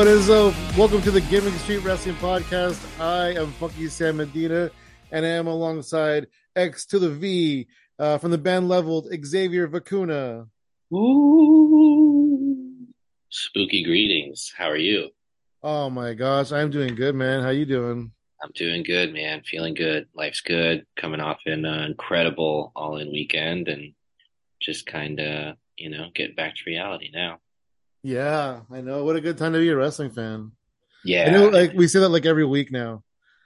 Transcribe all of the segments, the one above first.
What is up? Welcome to the Gimmick Street Wrestling Podcast. I am Funky Sam Medina, and I am alongside X to the V uh, from the band leveled Xavier Vacuna. Ooh. Spooky greetings. How are you? Oh my gosh, I'm doing good, man. How you doing? I'm doing good, man. Feeling good. Life's good. Coming off an uh, incredible all-in weekend, and just kind of, you know, getting back to reality now. Yeah, I know. What a good time to be a wrestling fan. Yeah, I know, like we say that like every week now.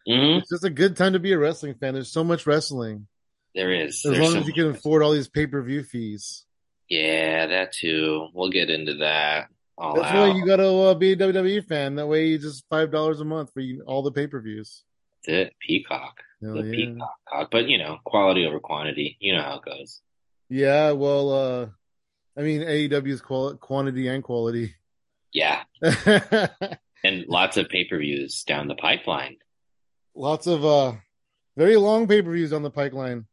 Mhm. It's just a good time to be a wrestling fan. There's so much wrestling. there is. As There's long so as you can afford all these pay per view fees. Yeah, that too. We'll get into that all That's out. why you got to uh, be a WWE fan. That way, you just five dollars a month for you, all the pay per views. That's it. Peacock. Hell the yeah. peacock. But you know, quality over quantity. You know how it goes. Yeah, well, uh, I mean, AEW's qual- quantity and quality. Yeah, and lots of pay-per-views down the pipeline. Lots of uh, very long pay per views on the pipeline.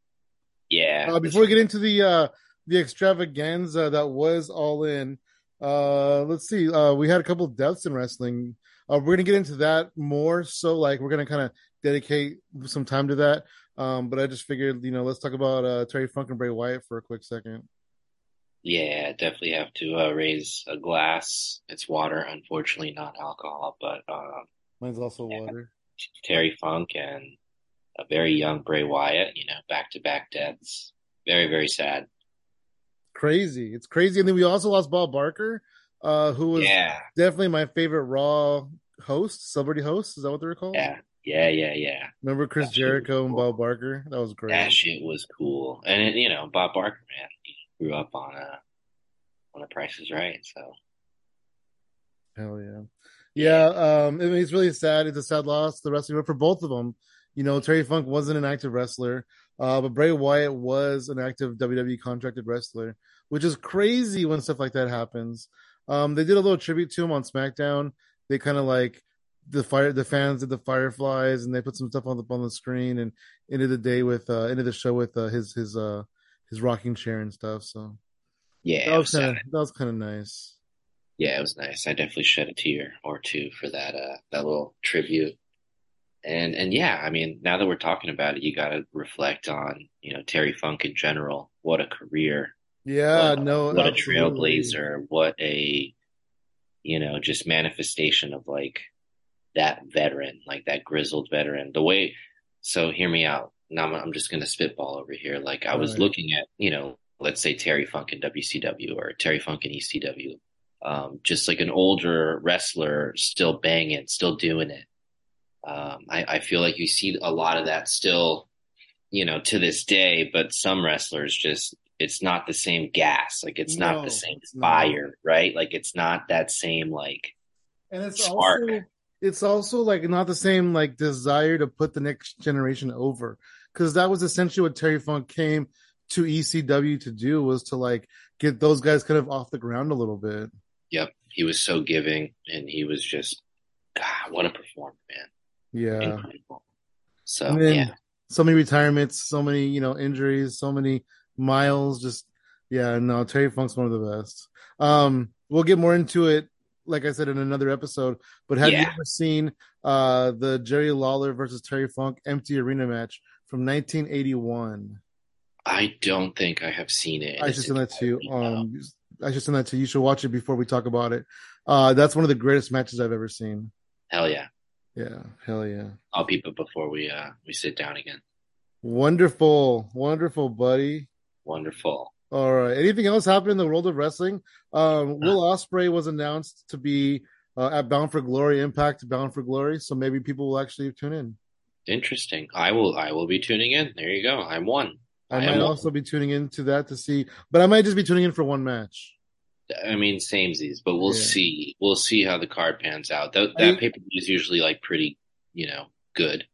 Yeah. Uh, before we get into the uh, the extravaganza that was all in, uh, let's see. Uh, we had a couple of deaths in wrestling. Uh, we're gonna get into that more. So, like, we're gonna kind of dedicate some time to that. Um, but I just figured, you know, let's talk about uh, Terry Funk and Bray Wyatt for a quick second. Yeah, definitely have to uh, raise a glass. It's water, unfortunately, not alcohol, but uh, Mine's also Yeah. water. Terry Funk and a very young Bray Wyatt, you know, back to back deaths. Very, very sad. Crazy. It's crazy. And then we also lost Bob Barker, uh, who was Yeah, definitely my favorite Raw host, celebrity host. Is that what they're called? yeah, yeah, yeah, yeah. Remember Chris That Jericho and cool. Bob Barker? That was great. That shit was cool. And you know, Bob Barker, man, grew up on a on a Price is Right, so Hell yeah. Yeah, um, I mean, it's really sad. It's a sad loss, the wrestling, but for both of them, you know, Terry Funk wasn't an active wrestler, uh, but Bray Wyatt was an active WWE contracted wrestler, which is crazy when stuff like that happens. Um, they did a little tribute to him on SmackDown. They kind of like the fire, the fans did the Fireflies, and they put some stuff on the on the screen, and ended the day with uh, ended the show with uh, his his uh his rocking chair and stuff. So yeah, that was was kind of that was kind of nice. Yeah, it was nice. I definitely shed a tear or two for that uh that little tribute. And and yeah, I mean, now that we're talking about it, you got to reflect on, you know, Terry Funk in general. What a career. Yeah, What, no, what a trailblazer. What a, you know, just manifestation of like that veteran, like that grizzled veteran. The way, so hear me out. Now I'm, just going to spitball over here. Like I was Right. looking at, you know, let's say Terry Funk in WCW or Terry Funk in ECW. Um, just like an older wrestler still banging, still doing it. Um, I, I feel like you see a lot of that still, you know, to this day, but some wrestlers just, it's not the same gas. Like it's not the same fire, right? Like it's not that same, like, And it's Spark. also it's also like not the same like desire to put the next generation over because that was essentially what Terry Funk came to ECW to do was to like get those guys kind of off the ground a little bit. yep, he was so giving and he was just, God, what a performer, man. Yeah. Incredible. So, then yeah. so many retirements, so many, you know, injuries, so many miles. Just yeah, no, Terry Funk's one of the best. Um, we'll get more into it, like I said, in another episode. But have you ever seen uh the Jerry Lawler versus Terry Funk empty arena match from 1981? I don't think I have seen it. I should send that to you. Um, I should send that to you. You should watch it before we talk about it. Uh, that's one of the greatest matches I've ever seen. Hell yeah. Yeah, hell yeah. I'll peep it before we, uh, we sit down again. Wonderful, wonderful, buddy. Wonderful. All right. Anything else happened in the world of wrestling? Um, Will Ospreay was announced to be uh, at Bound for Glory, Impact Bound for Glory. So maybe people will actually tune in. Interesting. I will, I will be tuning in. There you go. I'm one. I, I might also be tuning into that to see, but I might just be tuning in for one match. I mean, samesies, but we'll Yeah. see. We'll see how the card pans out. That, that pay per is usually like pretty, you know, good.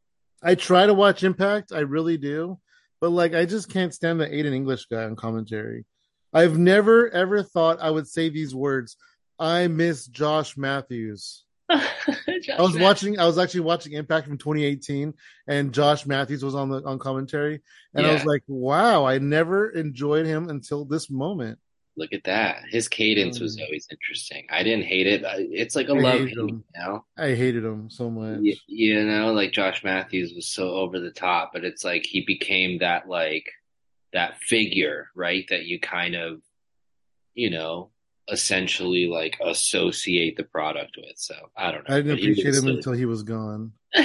I try to watch Impact, I really do, but like I just can't stand the Aiden English guy on commentary. I've never ever thought I would say these words. I miss Josh Matthews. I was watching. I was actually watching Impact from 2018, and Josh Matthews was on the on commentary, and I was like, "Wow, I never enjoyed him until this moment." Look at that. His cadence was Mm. always interesting. I didn't hate it. It's like a I love hate, him. you know? I hated him so much. You, you know, like Josh Matthews was so over the top, but it's like he became that like that figure, right? That you kind of, you know, essentially like associate the product with. So I don't know. I didn't appreciate him silly. until he was gone.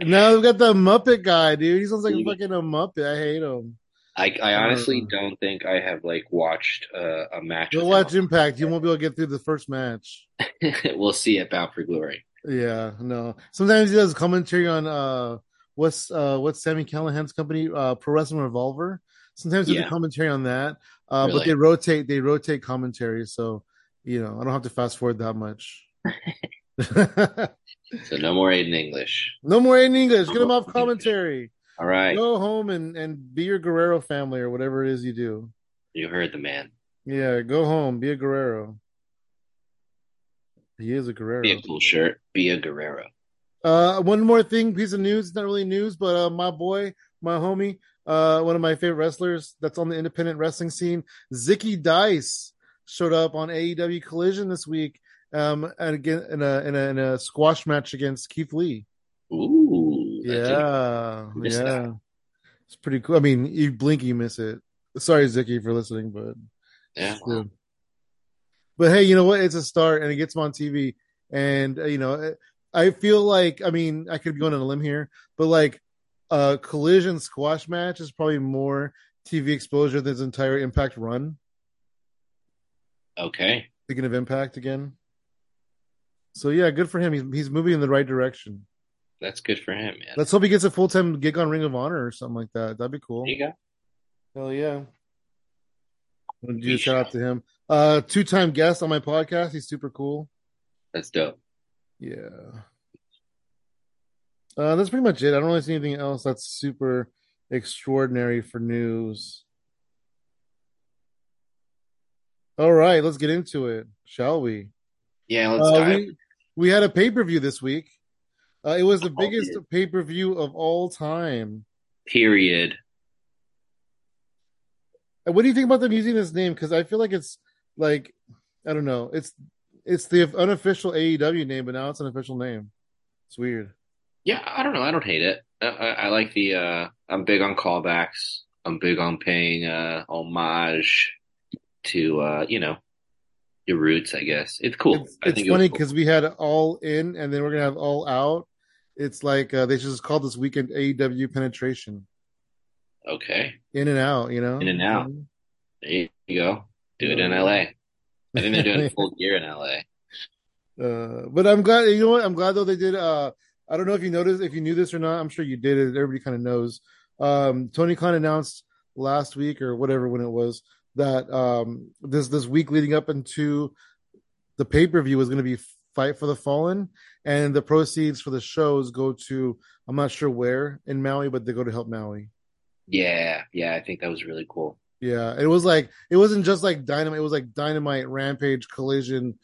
Now we've got the Muppet guy, dude. He sounds like a fucking a Muppet. I hate him. I, I honestly Uh. don't think I have like watched uh, a match. With watch. Impact. You won't be able to get through the first match. we'll see at Bound for Glory. Yeah, no. Sometimes he does commentary on uh what's uh what's Sami Callihan's company, uh Pro Wrestling Revolver. Sometimes Yeah. a commentary on that. Uh but they rotate they rotate commentary, so you know, I don't have to fast forward that much. So no more Aiden English. no more in English. Get him off commentary. All right, Go home and and be your Guerrero family or whatever it is you do. you heard the man. Yeah, go home. Be a Guerrero. He is a Guerrero. Be a cool shirt. Be a Guerrero. Uh, one more thing, piece of news. It's not really news, but uh, my boy, my homie, uh, one of my favorite wrestlers that's on the independent wrestling scene, Zicky Dice, showed up on AEW Collision this week. Um, and again in a in a, in a squash match against Keith Lee. Ooh, Yeah, yeah, that. it's pretty cool. I mean, you blink, you miss it. Sorry, Zicky, for listening, but Yeah. But hey, you know what? It's a start, and it gets him on TV. And uh, you know, I feel like I mean, I could be going on a limb here, but like a collision squash match is probably more TV exposure than his entire Impact run. okay. Speaking of Impact again, so yeah, good for him. He's he's moving in the right direction. That's good for him, man. Let's hope he gets a full time gig on Ring of Honor or something like that. That'd be cool. There you go. Hell yeah. Want to do a shout out to him. Uh, two time guest on my podcast. He's super cool. That's dope. Yeah. Uh, that's pretty much it. I don't really see anything else that's super extraordinary for news. All right, let's get into it, shall we? Yeah, let's Uh, we we had a pay per view this week. Uh, it was the Oh, biggest pay per view of all time. Period. Uh, What do you think about them using this name? Because I feel like it's like I don't know. It's it's the unofficial AEW name, but now it's an official name. It's weird. Yeah, I don't know. I don't hate it. I, I, I like the. uh I'm big on callbacks. I'm big on paying uh homage to uh you know your roots. I guess it's cool. It's, I it's think it was funny cool. because we had all in, and then we're gonna have all out. It's like uh, they just called this weekend AEW penetration, Okay, in and out. You know, In and out. there you go. Do it in LA. I think they're doing a full year in LA. Uh, but I'm glad. You know what? I'm glad though they did. Uh, I don't know if you noticed, if you knew this or not. I'm sure you did. It. Everybody kind of knows. Um, Tony Khan announced last week or whatever when it was that um, this this week leading up into the pay per view was going to be Fight for the Fallen, and the proceeds for the shows go to I'm not sure where in Maui, but they go to help Maui. Yeah, yeah. I think that was really cool. Yeah, it was like it wasn't just like dynamite. It was like dynamite, rampage, collision.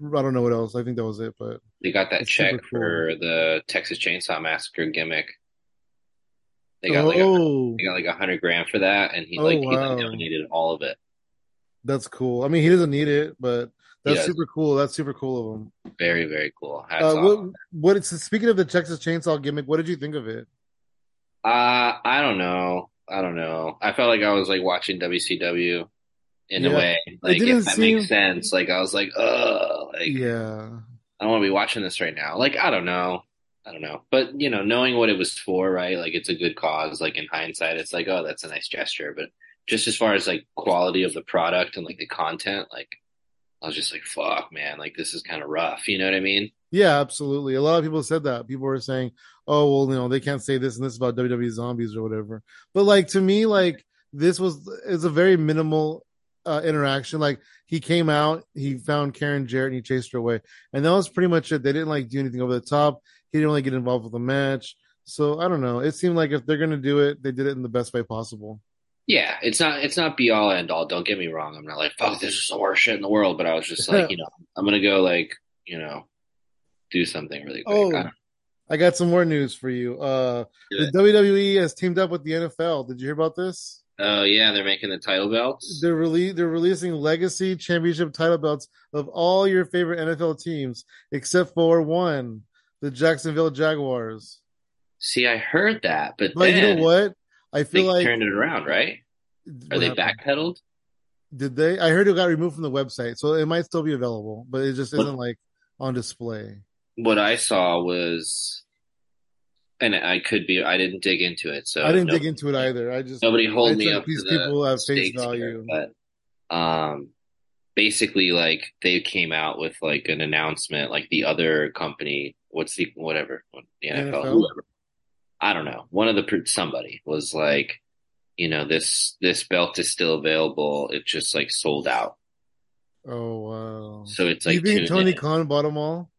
I don't know what else. I think that was it, but They got that check cool. for the Texas Chainsaw Massacre gimmick. They got like a, oh, they got like a hundred grand for that, and he Oh, like he like donated all of it. that's cool. I mean, he doesn't need it, but that's super cool. That's super cool of him. Very very cool. Uh, what what? It's speaking of the Texas Chainsaw gimmick. What did you think of it? Uh, I don't know. I don't know. I felt like I was like watching WCW in Yeah. a way. Like if that seem- makes sense. Like I was like, uh, like Yeah, I don't want to be watching this right now. Like I don't know. I don't know. But you know, knowing what it was for, right? Like it's a good cause. Like in hindsight, it's like, oh, that's a nice gesture. But just as far as like quality of the product and like the content, like I was just like, fuck, man, like this is kind of rough. You know what I mean? yeah, absolutely. A lot of people said that. People were saying, "Oh, well, you know, they can't say this and this about WWE zombies or whatever." But like to me, like this was is a very minimal uh, interaction. Like he came out, he found Karen Jarrett, and he chased her away, and that was pretty much it. They didn't like do anything over the top. He didn't really get involved with the match. So I don't know. It seemed like if they're gonna do it, they did it in the best way possible. Yeah, it's not it's not be all end all. Don't get me wrong. I'm not like fuck this is the worst shit in the world. But I was just like, you know, I'm gonna go like, you know, do something really quick. Oh, I I got some more news for you. Uh, the WWE has teamed up with the NFL. Did you hear about this? Oh yeah, they're making the title belts. They're rele- they're releasing legacy championship title belts of all your favorite NFL teams except for one, the Jacksonville Jaguars. See, I heard that, but But you know what? I feel like turned it around, right? Are what they happened? backpedaled? Did they? I heard it got removed from the website, so it might still be available, but it just isn't like on display. what I saw was, and I could be, I didn't dig into it, so I didn't dig into it either. I just nobody hold I me up these the people at face stakes here, value. but um, basically, like they came out with like an announcement, like the other company, what's the whatever, the NFL, NFL? whoever, I don't know, one of the somebody was like, you know, this this belt is still available. It just like sold out, Oh wow! so it's you like think tune Tony in. Khan bought them all?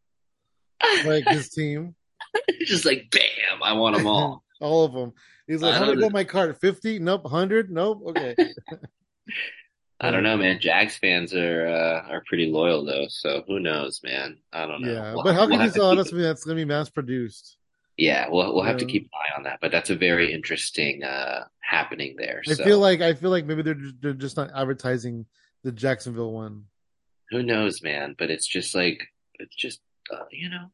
Like his team, just like bam, I want them all. all of them. He's like, I "How many don't go my card? Fifty? Nope. Hundred? Nope. Okay." I don't know, man. Jags fans are uh, are pretty loyal though, so who knows, man? I don't know. Yeah, We'll but how we'll can you have to sell out keep, something that's going to be mass produced? yeah, we'll we'll have to keep an eye on that. But that's a very interesting uh, happening there. I So feel like I feel like maybe they're just, they're just not advertising the Jacksonville one. who knows, man? But it's just like it's just uh, you know,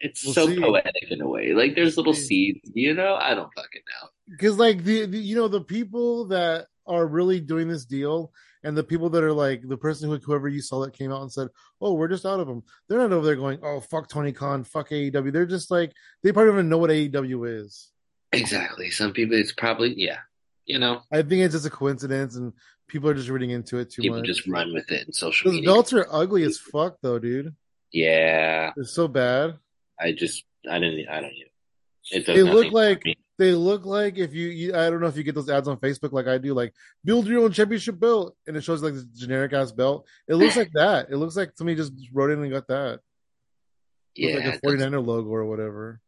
it's We'll so see. poetic in a way. Like there's little see. seeds, you know. I don't fucking know. because like the, the you know the people that are really doing this deal and the people that are like the person who whoever you saw that came out and said oh we're just out of them they're not over there going oh fuck tony khan fuck aew they're just like they probably don't even know what aew is Exactly. Some people, it's probably yeah. You know, i think it's just a coincidence and people are just reading into it too people much just run with it in social media. belts are ugly as fuck though dude Yeah, they're so bad I just I didn't I don't know. It does they nothing look like they look like if you, you i don't know if you get those ads on facebook like i do like build your own championship belt and it shows like this generic ass belt. It looks like that. It looks like somebody just wrote in and got that. It Yeah, like a 49er logo or whatever.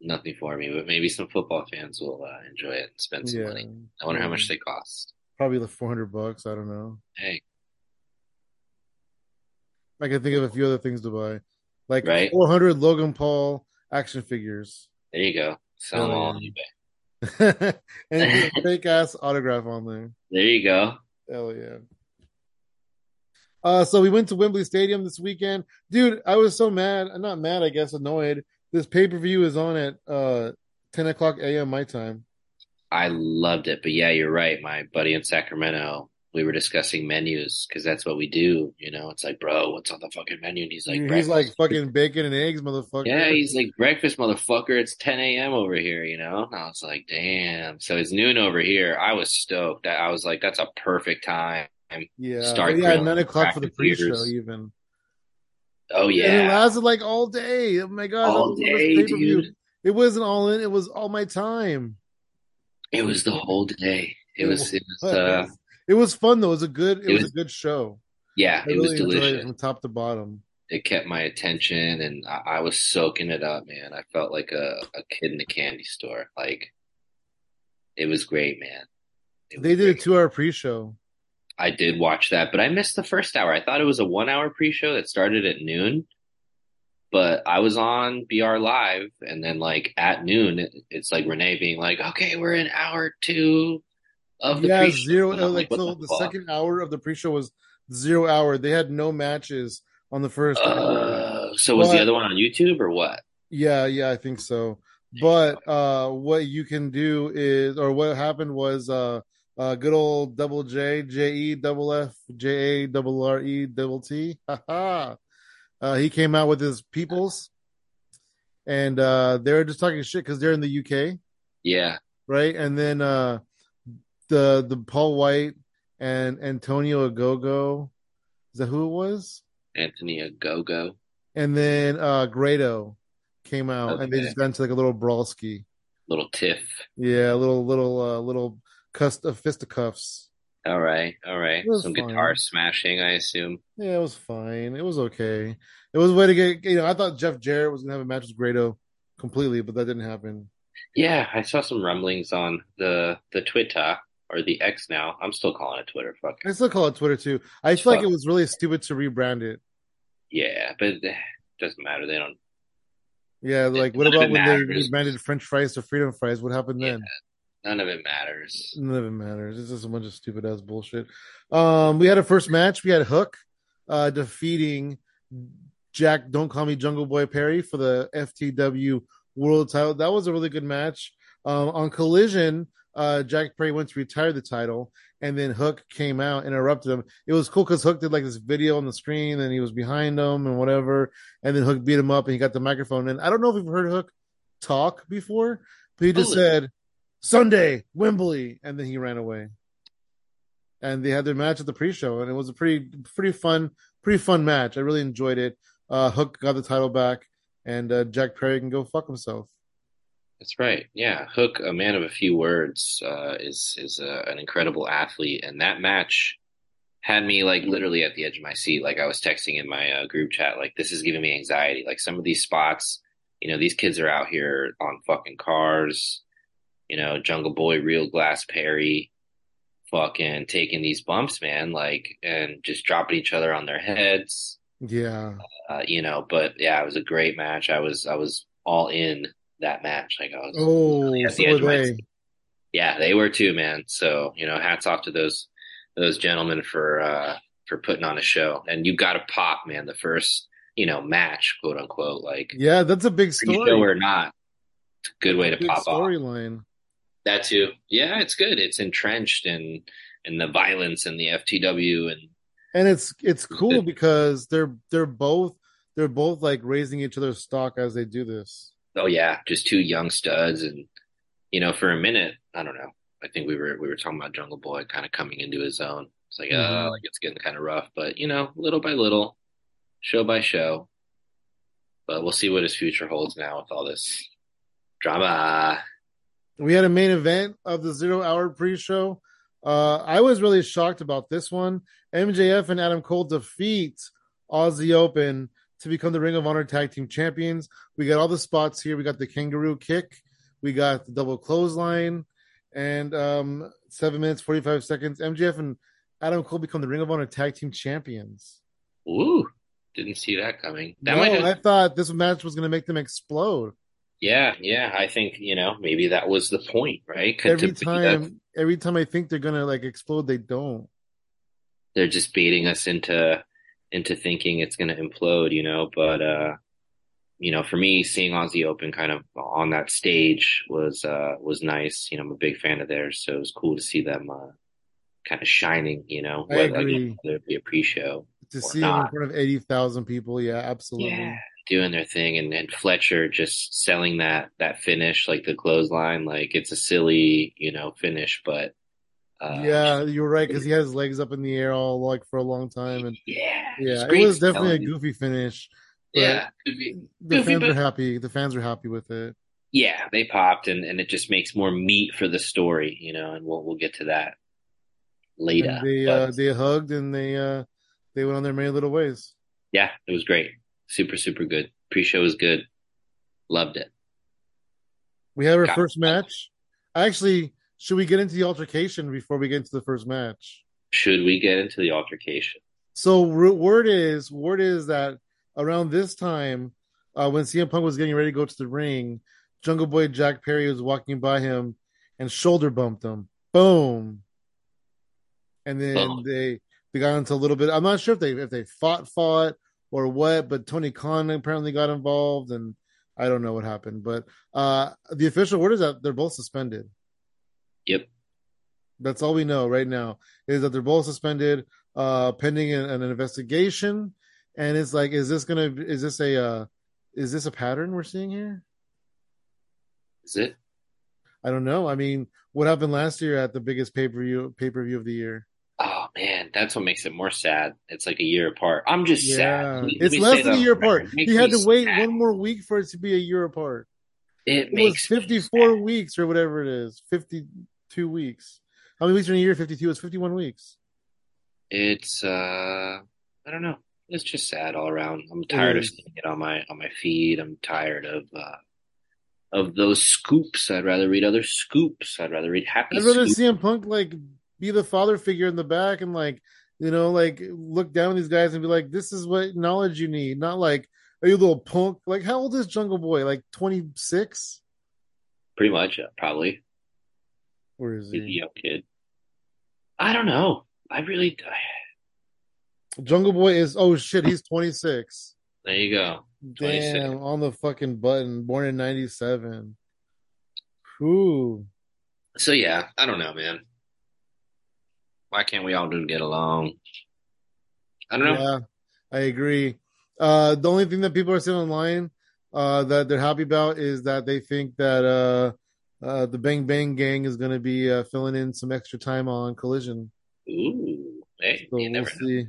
Nothing for me, but maybe some football fans will uh, enjoy it and spend some yeah. Money. I wonder how much they cost. probably like 400 bucks i don't know. Hey, i can think of a few other things to buy like Right. 400 logan paul action figures there you go. Sell them all on eBay. and get a fake ass autograph on there There you go. Hell yeah. Uh, so we went to Wembley Stadium this weekend, dude. I was so mad. I'm not mad, I guess, annoyed. This pay per view is on at uh 10 o'clock a.m. my time. I loved it, but yeah, you're right. My buddy in Sacramento, we were discussing menus because that's what we do. You know, it's like, bro, what's on the fucking menu? And he's like, he's like fucking bacon and eggs, motherfucker. Yeah, he's like breakfast, motherfucker. It's 10 a.m. over here, you know? And I was like, damn. So it's noon over here. I was stoked. I was like, that's a perfect time. yeah, start yeah. Nine o'clock for the pre-show, even. Oh yeah, And it lasted like all day. Oh my god, all day, dude. It wasn't all in. It was all my time. It was the whole day. It was, it was, uh, was, it was fun though. It was a good. It, It was, was- a good show. yeah, I it was really it delicious. from top to bottom. It kept my attention and I, I was soaking it up, man. I felt like a, a kid in a candy store. Like, it was great, man. Was They did a two-hour pre-show. I did watch that, but I missed the first hour. I thought it was a one hour pre show that started at noon, but I was on BR Live, and then like at noon, it, it's like Renee being like, "Okay, we're in hour two of the yeah, pre-show." zero. I'm like so, the fuck? second hour of the pre-show was zero hour. They had no matches on the first. Uh, so was the other one on YouTube or what? Yeah, yeah, I think so. But uh, what you can do is, or what happened was, uh, uh, good old double J, J E double F, J A double R E double T. Ha ha. Uh, he came out with his peoples, and uh, they were just talking shit because they're in the UK. Yeah, right? And then uh the the Paul Wight and Antonio Ogogo, is that who it was? Anthony Ogogo. And then uh Grado came out and they just got into like a little brawl ski. Little tiff. Yeah, a little little uh little cust uh, fisticuffs. All right, all right. Some fine. guitar smashing, I assume. Yeah, it was fine. It was okay. It was a way to get you know, I thought Jeff Jarrett was gonna have a match with Grado completely, but that didn't happen. Yeah, I saw some rumblings on the the Twitter or the X now. I'm still calling it Twitter. Fuck. I still call it Twitter too. I feel like it was really stupid to rebrand it. Yeah, but it doesn't matter. They don't. Yeah, like what about when they matters. rebranded French fries to freedom fries? What happened then? None of it matters. None of it matters. It's just a bunch of stupid ass bullshit. Um, we had a first match. We had Hook uh, defeating Jack. Don't call me Jungle Boy Perry for the FTW World Title. That was a really good match. Um, on Collision, uh, Jack Perry went to retire the title, and then Hook came out, interrupted him. It was cool because Hook did like this video on the screen, and he was behind him and whatever. And then Hook beat him up, and he got the microphone. And I don't know if you've heard Hook talk before, but he just said Sunday Wembley, and then he ran away. And they had their match at the pre-show, and it was a pretty pretty fun pretty fun match. I really enjoyed it. Uh, Hook got the title back, and uh, Jack Perry can go fuck himself. That's right. Yeah, Hook, a man of a few words, uh, is is a, an incredible athlete, and that match had me like literally at the edge of my seat. Like I was texting in my uh, group chat, like this is giving me anxiety. Like some of these spots, you know, these kids are out here on fucking cars. You know, Jungle Boy, Real Glass Perry, fucking taking these bumps, man. Like and just dropping each other on their heads. Yeah. Uh, you know, but yeah, it was a great match. I was I was all in that match. Like I was oh, really at the so edge they. Yeah, they were too, man. So, you know, hats off to those those gentlemen for uh for putting on a show. And you gotta pop, man, the first, you know, match, quote unquote, like Yeah, that's a big story. or not. It's a good way to pop off. storyline. That too. Yeah, it's good. It's entrenched in in the violence and the FTW and and it's it's cool because they're they're both they're both like raising each other's stock as they do this. Oh yeah, just two young studs and you know, for a minute, I don't know. I think we were we were talking about Jungle Boy kind of coming into his own. It's like, Mhm. uh, like it's getting kind of rough, but you know, little by little, show by show. But we'll see what his future holds now with all this drama. We had a main event of the zero hour pre-show. Uh, I was really shocked about this one. MJF and Adam Cole defeat Aussie Open to become the Ring of Honor Tag Team Champions. We got all the spots here. We got the kangaroo kick, we got the double clothesline, and um, seven minutes forty five seconds. MJF and Adam Cole become the Ring of Honor Tag Team Champions. Ooh, didn't see that coming. That no, have, I thought this match was going to make them explode yeah, yeah. I think you know maybe that was the point, right? Could- every to be that- time. Every time I think they're going to like explode, they don't. they're just baiting us into into thinking it's going to implode, you know. But uh, you know, for me, seeing Aussie Open kind of on that stage was uh was nice. You know, I'm a big fan of theirs, so it was cool to see them uh, kind of shining. You know, I whether, agree. whether it be a pre-show, to see them in front of 80,000 people. Yeah, absolutely. yeah, doing their thing, and and Fletcher just selling that that finish, like the clothesline, like it's a silly, you know, finish, but. Uh, yeah, you're right because he had his legs up in the air all like for a long time, and yeah, yeah, it was definitely a goofy finish. Yeah, the Goofy, fans but- are happy. The fans are happy with it. yeah, they popped, and, and it just makes more meat for the story, you know. And we'll we'll get to that later. And they But, uh, they hugged and they uh, they went on their merry little ways. yeah, it was great, super super good. Pre-show was good, loved it. We have our Got- first match. Actually, should we get into the altercation before we get into the first match? Should we get into the altercation? So word is word is that around this time, uh, when CM Punk was getting ready to go to the ring, Jungle Boy Jack Perry was walking by him and shoulder bumped him. Boom. And then they they got into a little bit. I'm not sure if they if they fought fought or what, but Tony Khan apparently got involved, and I don't know what happened. But uh, the official word is that they're both suspended. Yep. That's all we know right now is that they're both suspended, uh, pending an, an investigation. And it's like, is this gonna? Is this a? Uh, is this a pattern we're seeing here? Is it? I don't know. I mean, what happened last year at the biggest pay per view pay per view of the year? Oh man, that's what makes it more sad. It's like a year apart. I'm just Yeah, sad. Let it's less than a year apart. He had to wait sad. one more week for it to be a year apart. It It was makes me 54 weeks or whatever it is, 52 weeks. How many weeks are in a year? 52. It's 51 weeks. It's uh I don't know. It's just sad all around. I'm tired of seeing it on my on my feed. I'm tired of uh of those scoops. I'd rather read other scoops. I'd rather read happy I'd rather scoops. CM Punk like be the father figure in the back and like you know like look down at these guys and be like, this is what knowledge you need, not like are you a little punk? Like how old is Jungle Boy? Like 26? Pretty much, uh, probably. Where is He's a he? young kid. I don't know. I really. Jungle Boy is oh shit, he's 26. There you go. 26. Damn, on the fucking button. Born in 97. Whew. So yeah, I don't know, man. Why can't we all just get along? I don't know. Yeah, I agree. Uh, the only thing that people are saying online uh, that they're happy about is that they think that uh, uh, the Bang Bang Gang is going to be uh, filling in some extra time on Collision. Ooh, hey, So we'll know. see.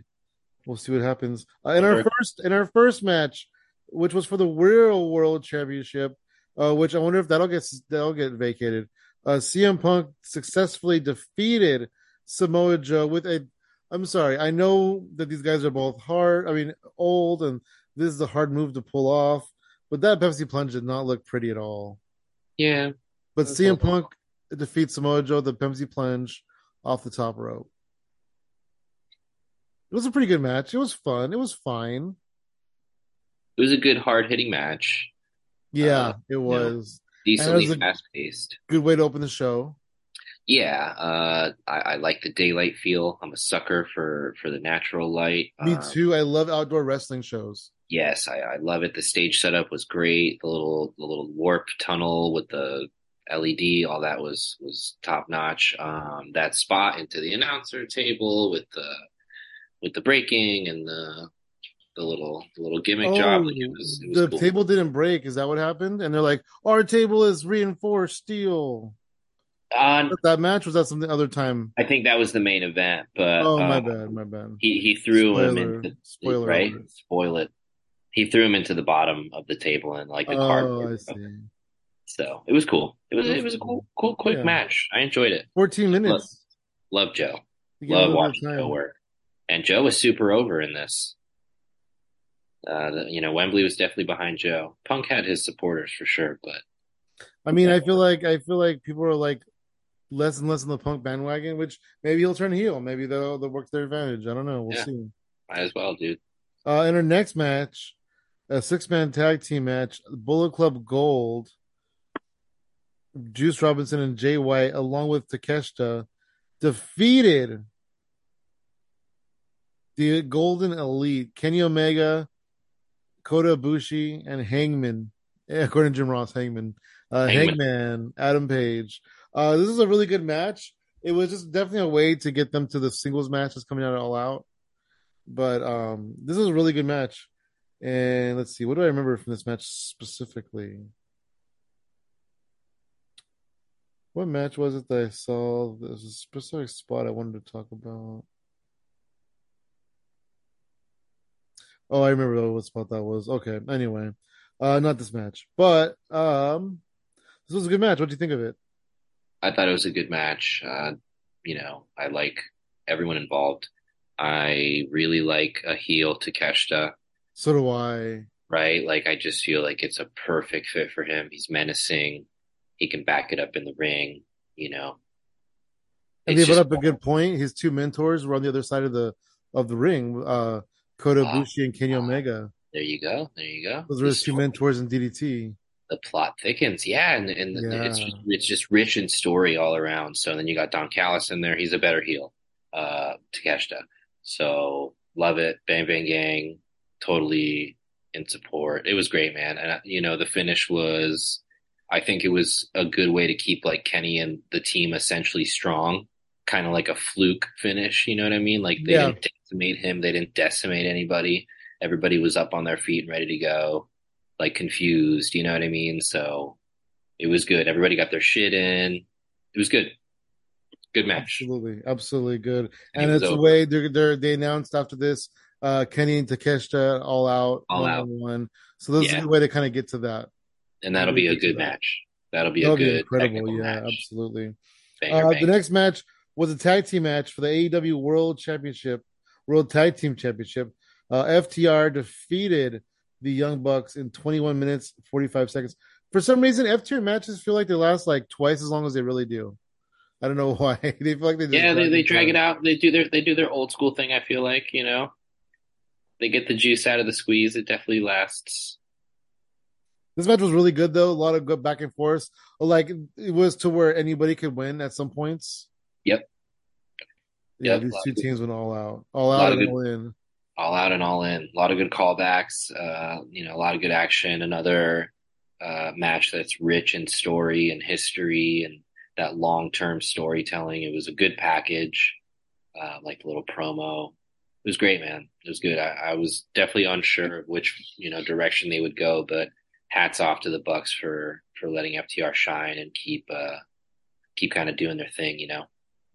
We'll see what happens. Uh, in our first in our first match, which was for the Real World Championship, uh, which I wonder if that'll get that'll get vacated. Uh, CM Punk successfully defeated Samoa Joe with a. I'm sorry, I know that these guys are both hard. I mean, old, and this is a hard move to pull off. But that Pepsi plunge did not look pretty at all. Yeah, But CM. Punk defeats Samoa Joe the Pepsi plunge off the top rope. It was a pretty good match. It was fun. It was fine. it was a good, hard hitting match. Yeah, Uh, it was. Decently was a- fast paced. Good way to open the show. Yeah, uh, I, I like the daylight feel. I'm a sucker for for the natural light. Me Uh, too. I love outdoor wrestling shows. Yes, I, I love it. The stage setup was great. The little the little warp tunnel with the LED, all that was was top notch. Um, that spot into the announcer table with the with the breaking and the the little the little gimmick job, like it was it was Oh, the cool. table didn't break. Is that what happened? And they're like, our table is reinforced steel. Uh, that match was that something other time? I think that was the main event, but Oh, my um, bad, my bad. He he threw him into spoiler right. Spoil it. He threw him into the bottom of the table and like the Oh, I cardboard. see. So it was cool. It was It was a cool. cool, quick Yeah. match. I enjoyed it. 14 minutes. Love Joe. Get a Love watching Joe work. And Joe was super over in this. Uh, the, you know, Wembley was definitely behind Joe. Punk had his supporters for sure, but I mean, I feel like I feel like people are like less and less on the punk bandwagon, which maybe he'll turn heel. Maybe they'll they'll work to their advantage. I don't know. We'll Yeah. see. might as well, dude. Uh, in our next match, a six man tag team match, Bullet Club Gold, Juice Robinson and Jay White, along with Takeshita, defeated the Golden Elite, Kenny Omega, Kota Ibushi, and Hangman. According to Jim Ross, Hangman. Uh, Hangman. Hangman, Adam Page. Uh, this is a really good match. It was just definitely a way to get them to the singles match that's coming out of All Out. But um, this is a really good match. And let's see, what do I remember from this match specifically? What match was it that I saw? There's a specific spot I wanted to talk about. Oh, I remember what spot that was. Okay, anyway, uh, not this match, but um, this was a good match. What do you think of it? I thought it was a good match. Uh, you know, I like everyone involved. I really like a heel Takeshita, So do I. right? Like I just feel like it's a perfect fit for him. He's menacing. He can back it up in the ring, you know. And they brought up a good point. His two mentors were on the other side of the of the ring. Uh, Kota Wow. Ibushi and Kenny Omega. There you go. There you go. Those were his two mentors in DDT. the plot thickens. Yeah, and and Yeah. it's just, it's just rich in story all around. So then you got Don Callis in there. He's a better heel, uh, Takeshita. So love it. Bang Bang Gang, totally in support. It was great, man. And uh, you know the finish was, I think it was a good way to keep like Kenny and the team essentially strong, kind of like a fluke finish. You know what I mean? Like they Yeah. didn't decimate him. They didn't decimate anybody. Everybody was up on their feet and ready to go like confused, you know what I mean? So it was good. Everybody got their shit in. It was good. Good match. Absolutely, absolutely good. And And it's the way they're, they're they announced after this, uh, Kenny and Takeshita all out, All one out. on one. So this is Yeah. a good way to kind of get to that. And that'll be a good that. match. That'll be That'll a be good incredible. Yeah, match. absolutely. Banger, Uh, banger. the next match was a tag team match for the AEW World Championship, World Tag Team Championship. Uh, FTR defeated the Young Bucks in 21 minutes 45 seconds. For some reason, FTR matches feel like they last like twice as long as they really do. I don't know why. they feel like they just yeah, they, they drag it out. out. They do their they do their old school thing, I feel like, you know. They get the juice out of the squeeze. It definitely lasts. This match was really good though. A lot of good back and forth. Like it was to where anybody could win at some points. Yep. Yeah, Yep. these two teams went all out, all out and good- all in. all out and all in. A lot of good callbacks. Uh, you know, a lot of good action. Another uh, match that's rich in story and history and that long term storytelling. It was a good package, uh, like the little promo. It was great, man. It was good. I, I was definitely unsure of which you know direction they would go, but hats off to the Bucks for for letting FTR shine and keep uh, keep kind of doing their thing. You know.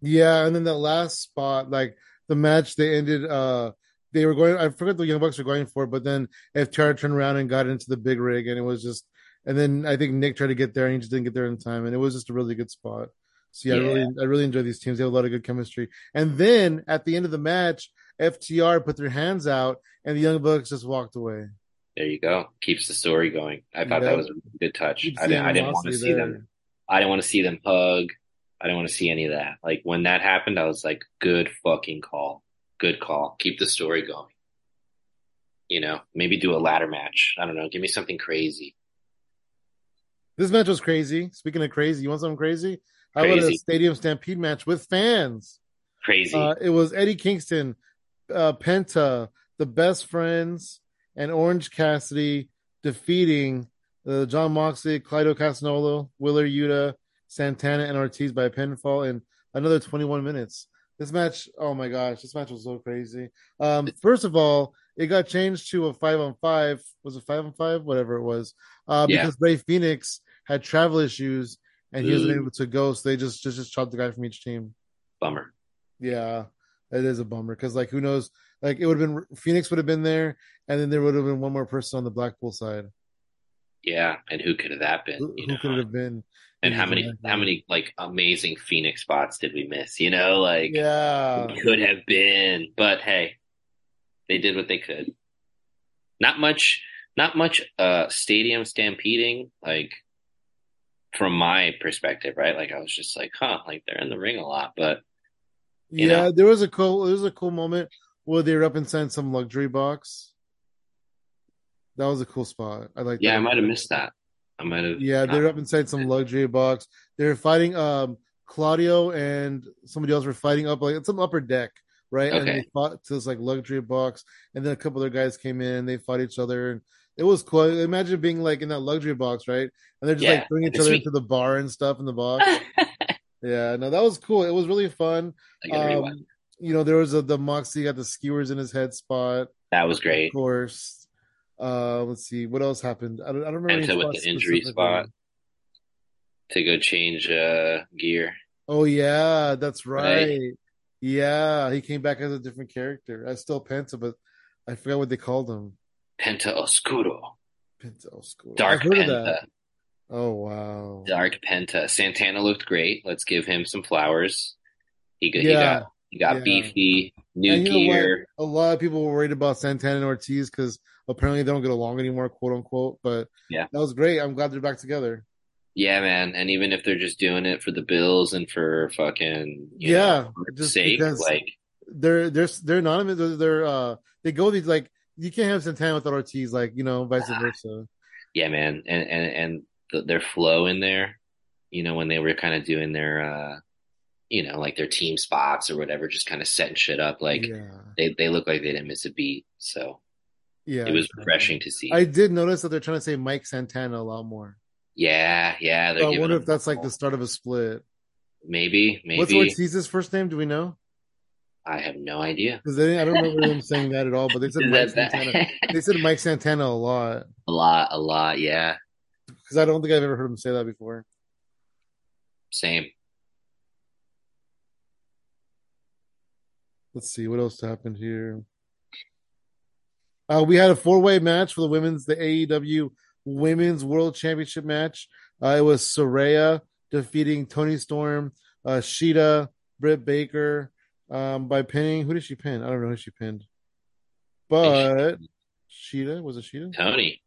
Yeah, and then that last spot, like the match, they ended. uh They were going. I forget the Young Bucks were going for, but then FTR turned around and got into the big rig, and it was just. And then I think Nick tried to get there, and he just didn't get there in time, and it was just a really good spot. So yeah, I really, I really enjoy these teams. They have a lot of good chemistry. And then at the end of the match, FTR put their hands out, and the Young Bucks just walked away. There you go. Keeps the story going. I thought Yeah. that was a good touch. I didn't. I didn't want to see there. them. I didn't want to see them hug. I don't want to see any of that. Like when that happened, I was like, good fucking call. Good call. Keep the story going. You know, maybe do a ladder match. I don't know. Give me something crazy. This match was crazy. Speaking of crazy, you want something crazy? I about a stadium stampede match with fans? Crazy. Uh, it was Eddie Kingston, uh, Penta, the Best Friends, and Orange Cassidy defeating uh, Jon Moxley, Claudio Castagnoli, Wheeler Yuta, Santana, and Ortiz by pinfall in another 21 minutes. This match, oh my gosh, this match was so crazy. Um, first of all, it got changed to a five on five. Was it five on five? Whatever it was. Uh, Yeah. because Rey Fénix had travel issues and he wasn't able to go, so they just just just chopped the guy from each team. Bummer. Yeah, it is a bummer because like who knows? Like it would have been Fénix would have been there, and then there would have been one more person on the Blackpool side. Yeah. And who could have that been? Who, who could it have been? And how many how many like amazing Fénix spots did we miss? You know, like Yeah, could have been, but hey, they did what they could. Not much, not much uh stadium stampeding, like from my perspective, right? Like I was just like, huh, like they're in the ring a lot, but you yeah. know. There was a cool, there was a cool moment where they were up inside some luxury box. That was a cool spot. I like. yeah, I might have missed that. I might have. Yeah, they're up inside some luxury box. They're fighting. Um, Claudio and somebody else were fighting up like it's some upper deck, right? Okay. And they fought to this like luxury box, and then a couple other guys came in. They fought each other, and it was cool. Imagine being like in that luxury box, right? And they're just Yeah, like throwing each other sweet. into the bar and stuff in the box. yeah, no, that was cool. It was really fun. I gotta rewind. Um, you know, there was a the Moxie got the skewers in his head spot, that was great. of course. Uh, let's see what else happened. I don't, I don't remember. any Penta with the injury spot to go change uh gear. Oh yeah, that's right. Right. Yeah, he came back as a different character. I still Penta, but I forgot what they called him. Penta Oscuro. Penta Oscuro. Dark I've heard of Penta. that. Oh wow. Dark Penta. Santana looked great. Let's give him some flowers. He got Yeah, he got he got yeah. beefy, new And you know? A lot of people were worried about Santana and Ortiz because apparently they don't get along anymore, quote unquote. But Yeah. that was great. I'm glad they're back together. Yeah, man. And even if they're just doing it for the bills and for fucking Yeah, know, for just sake, like They're they're they're anonymous. They're, they're uh they go these like you can't have Santana without Ortiz, like you know, vice Ah. versa. yeah, man. And and and the, their flow in there, you know, when they were kind of doing their uh you know, like their team spots or whatever, just kind of setting shit up, like yeah, they they look like they didn't miss a beat. So yeah. it was refreshing to see. I did notice that they're trying to say Mike Santana a lot more. yeah, yeah. So I wonder if that's like the start of a split. maybe, What's maybe. Ortiz's first name? Do we know? I have no idea. Because I don't remember them saying that at all. But they said Mike Santana. They said Mike Santana a lot a lot, a lot. Yeah, because I don't think I've ever heard him say that before. same. Let's see what else happened here. Uh, we had a four-way match for the women's, the AEW Women's World Championship match. Uh, it was Saraya defeating Toni Storm, uh, Shida, Britt Baker um, by pinning. Who did she pin? I don't know who she pinned, but Shida was it Shida? Toni,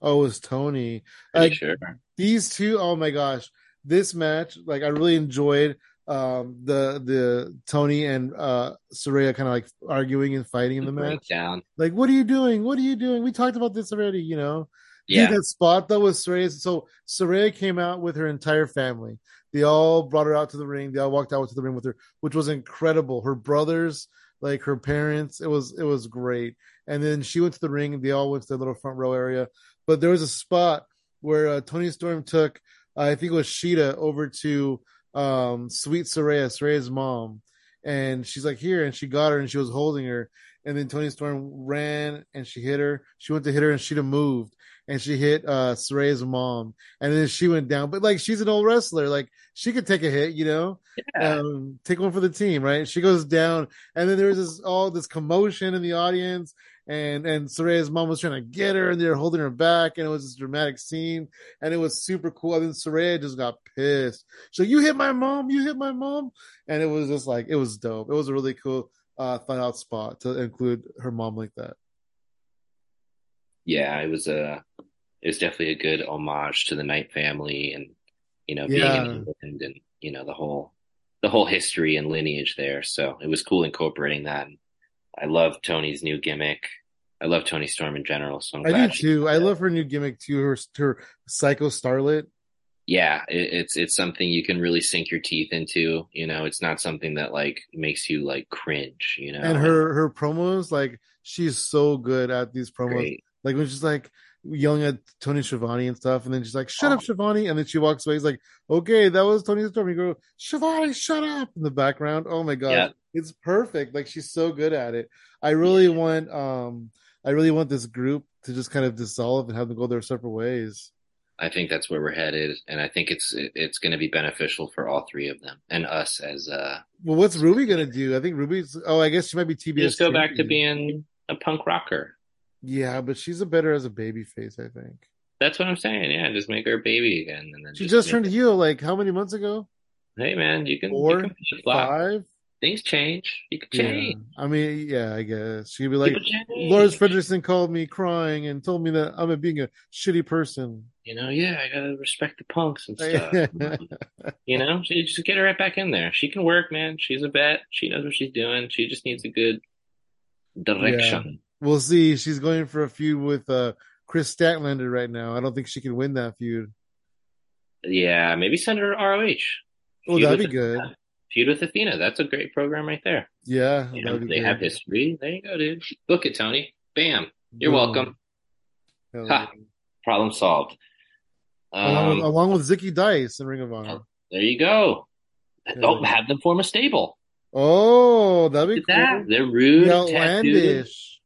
Oh, it was Toni. Like sure. these two, oh my gosh, this match, like I really enjoyed um the the Toni and uh Saraya kind of like arguing and fighting in the match. Breakdown. Like, what are you doing? What are you doing? We talked about this already, you know. Yeah. Dude, that spot though was Saraya. So Saraya came out with her entire family. They all brought her out to the ring. They all walked out to the ring with her, which was incredible. Her brothers, like her parents, it was it was great. And then she went to the ring. They all went to the little front row area. But there was a spot where uh, Toni Storm took, uh, I think it was Shida, over to um, Sweet Saraya, Saraya's mom, and she's like here, and she got her, and she was holding her. And then Toni Storm ran and she hit her. She went to hit her and she'd have moved and she hit uh Saraya's mom. And then she went down. But like she's an old wrestler. Like she could take a hit, you know? Yeah. Um, take one for the team, right? She goes down, and then there's this all this commotion in the audience, and and Saraya's mom was trying to get her, and they're holding her back, and it was this dramatic scene, and it was super cool. And then Saraya just got pissed. So you hit my mom, you hit my mom, and it was just like it was dope. It was a really cool uh thought out spot to include her mom like that. yeah, it was a it was definitely a good homage to the Knight family and you know being Yeah. in England and you know the whole the whole history and lineage there. So it was cool incorporating that. And I love Toni's new gimmick. I love Toni Storm in general. So I'm I do too. I love her new gimmick too. Her her psycho starlet. yeah, it, it's it's something you can really sink your teeth into. You know, it's not something that like makes you like cringe. You know, And her her promos, like she's so good at these promos. great. Like when she's like yelling at Tony Schiavone and stuff, and then she's like, "Shut up, Oh. Schiavone," and then she walks away. He's like, "Okay, that was Toni Storm." You go, "Schiavone, shut up!" in the background. Oh my god, Yeah. it's perfect. Like she's so good at it. I really want, um, I really want this group to just kind of dissolve and have them go their separate ways. I think that's where we're headed, and I think it's it's going to be beneficial for all three of them and us as uh. Well, what's Ruby gonna do? I think Ruby's. Oh, I guess she might be TBS. Just go back to being a punk rocker. Yeah, but she's a better as a baby face. I think That's what I'm saying. Yeah, just make her a baby again, and then she just turned make- heel like how many months ago? Hey man, you can Four, you can flip flop. Five. Things change. You can Yeah. change. I mean, yeah, I guess you'd be like, Lars Frederiksen called me crying and told me that I'm a, being a shitty person. You know, yeah, I gotta respect the punks and stuff. you know, you just get her right back in there. She can work, man. She's a vet. She knows what she's doing. She just needs a good direction. we'll see. She's going for a feud with uh, Kris Statlander right now. I don't think she can win that feud. Yeah, maybe send her to ROH. Oh, that'd be good. Feud with Athena. That's a great program right there. Yeah, You know, they have history. There you go, dude. Book it, Tony. Bam. You're Boom. welcome. Hell Ha. yeah. Problem solved. along, with, Um, along with Zicky Dice and Ring of Honor. there you go. Yeah. Oh, have them form a stable. Oh, that'd be Look at that. cool. They're rude, The tattooed, outlandish,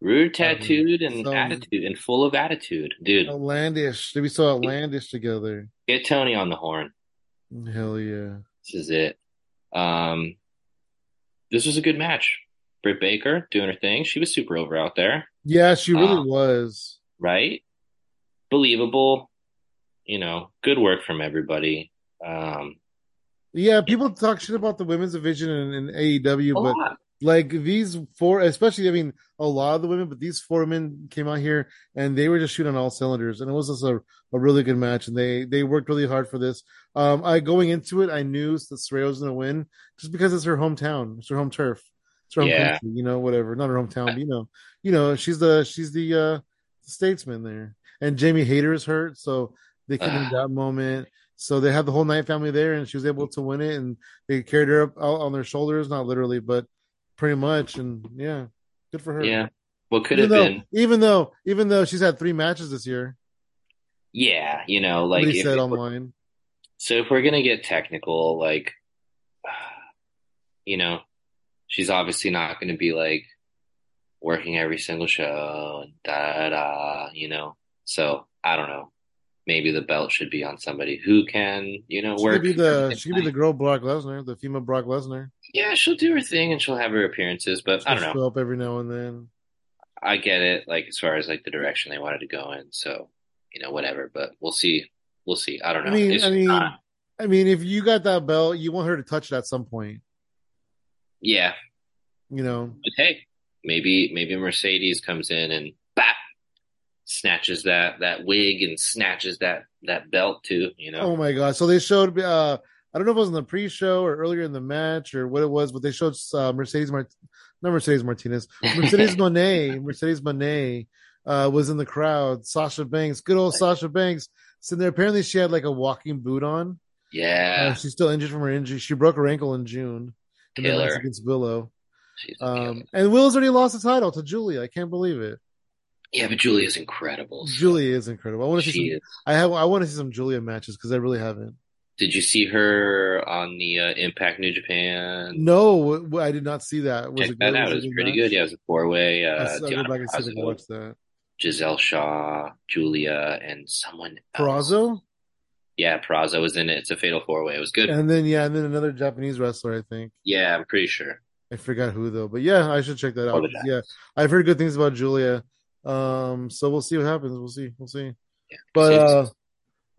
rude, tattooed, and some- attitude, and full of attitude, dude. outlandish. They'd be so outlandish together. Get Tony on the horn. Hell yeah. This is it. Um, this was a good match. Britt Baker doing her thing. She was super over out there, Yeah, she really Um, was. right? Believable. You know, good work from everybody. Um, Yeah, people talk shit about the women's division in, in AEW, but lot. Like these four, especially, I mean, a lot of the women, but these four men came out here and they were just shooting on all cylinders, and it was just a, a really good match, and they they worked really hard for this. Um, I going into it, I knew that Saraya was going to win just because it's her hometown, it's her home turf, it's her home Yeah. country, you know, whatever, not her hometown, but you know, you know, she's the she's the uh statesman there, and Jamie Hayter is hurt, so they couldn't that moment. So they had the whole Knight family there, and she was able to win it, and they carried her up out on their shoulders, not literally, but pretty much. And yeah, good for her. Yeah. What could even have though, been? even though, even though she's had three matches this year, Yeah, you know, like if, said online. so if we're gonna get technical, like, you know, she's obviously not gonna be like working every single show and da da, you know. So I don't know. Maybe the belt should be on somebody who can, you know, She work. could be the she could be the girl Brock Lesnar, the female Brock Lesnar. Yeah, she'll do her thing and she'll have her appearances, but I She'll don't know. show up every now and then. I get it, like as far as like the direction they wanted to go in. So, you know, whatever. But we'll see. We'll see. I don't know. I mean, It's I mean, not- I mean, if you got that belt, you want her to touch it at some point. yeah. You know, But hey, maybe maybe Mercedes comes in and bap snatches that that wig and snatches that that belt too. You know. Oh my god! So they showed. uh I don't know if it was in the pre-show or earlier in the match or what it was, but they showed uh, Mercedes Mart, not Mercedes Martinez, Mercedes Moné, Mercedes Moné, uh, was in the crowd. Sasha Banks, good old Sasha Banks, sitting there. Apparently, she had like a walking boot on. Yeah, Uh, she's still injured from her injury. She broke her ankle in June in the match against Willow. Um, and Willow's already lost the title to Giulia. I can't believe it. Yeah, but Giulia's incredible. so Giulia is incredible. I want to see. Some, is. I have. I want to see some Giulia matches because I really haven't. Did you see her on the uh, Impact New Japan? No, I did not see that. Was Check it that good? out. It was pretty match? good. Yeah, it was a four way. Uh, s- I'll go Deonna back and see I watch that. Giselle Shaw, Giulia, and someone else. Purrazzo, Yeah, Purrazzo was in it. It's a fatal four way. It was good. and then yeah, and then another Japanese wrestler. I think Yeah, I'm pretty sure. I forgot who though, but yeah, I should check that out. Yeah, I've heard good things about Giulia. Um, so we'll see what happens. We'll see. We'll see. Yeah. But uh,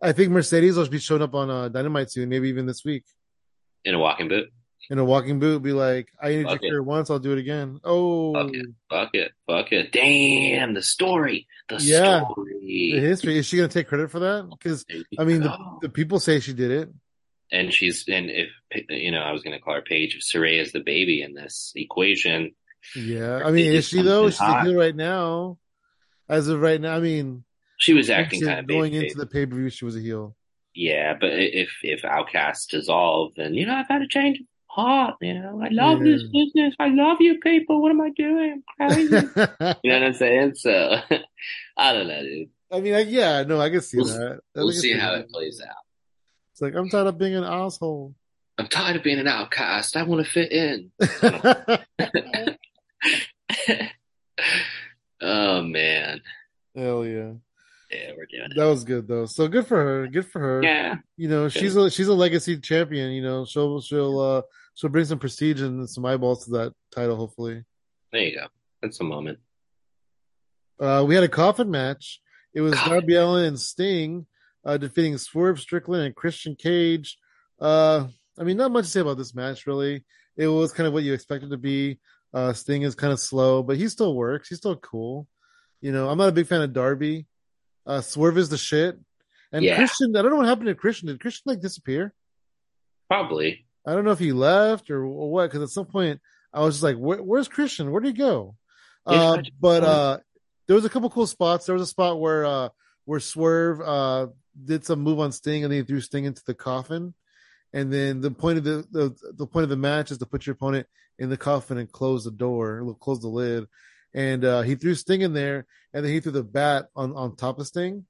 I think Mercedes will be showing up on uh, Dynamite soon, maybe even this week in a walking boot. in a walking boot. Be like, I need Fuck it. career once, I'll do it again. Oh, Fuck it. Fuck it. Fuck it. Damn, the story. The Yeah. story. the history. Is she gonna take credit for that? Because I mean, the, the people say she did it. and she's and if you know, I was gonna call her Paige. If Saraya's the baby in this equation, Yeah, I mean, is she though? She's right now. As of right now, I mean, she was acting kind of going into the pay per view, she was a heel. Yeah, but if if Outcast dissolved, then you know I've had to change of heart. You know, I love Yeah. this business. I love you people. What am I doing? I'm crazy. you know what I'm saying? So I don't know, dude. I mean, I, yeah, no, I can see We'll- that. I We'll see how that. it plays out. It's like I'm tired of being an asshole. I'm tired of being an outcast. I want to fit in. oh man, Hell yeah, yeah, we're doing it. that was good though. So good for her. Good for her. Yeah, You know, she's a she's a legacy champion. You know, she'll she'll uh she'll bring some prestige and some eyeballs to that title. Hopefully, there you go. That's a moment. uh, we had a coffin match. It was Coffin. Darby Allin and Sting uh, defeating Swerve Strickland and Christian Cage. Uh, I mean, not much to say about this match really. It was kind of what you expected to be. Uh, Sting is kind of slow, but he still works. He's still cool. You know, I'm not a big fan of Darby. Uh, Swerve is the shit. And Yeah. Christian, I don't know what happened to Christian. Did Christian like disappear? Probably. I don't know if he left or, or what. Because at some point, I was just like, Where, "Where's Christian? Where did he go?" Uh, but uh, there was a couple cool spots. There was a spot where uh, where Swerve uh, did some move on Sting, and then he threw Sting into the coffin. And then the point of the, the the point of the match is to put your opponent in the coffin and close the door, close the lid. And uh, he threw Sting in there, and then he threw the bat on on top of Sting,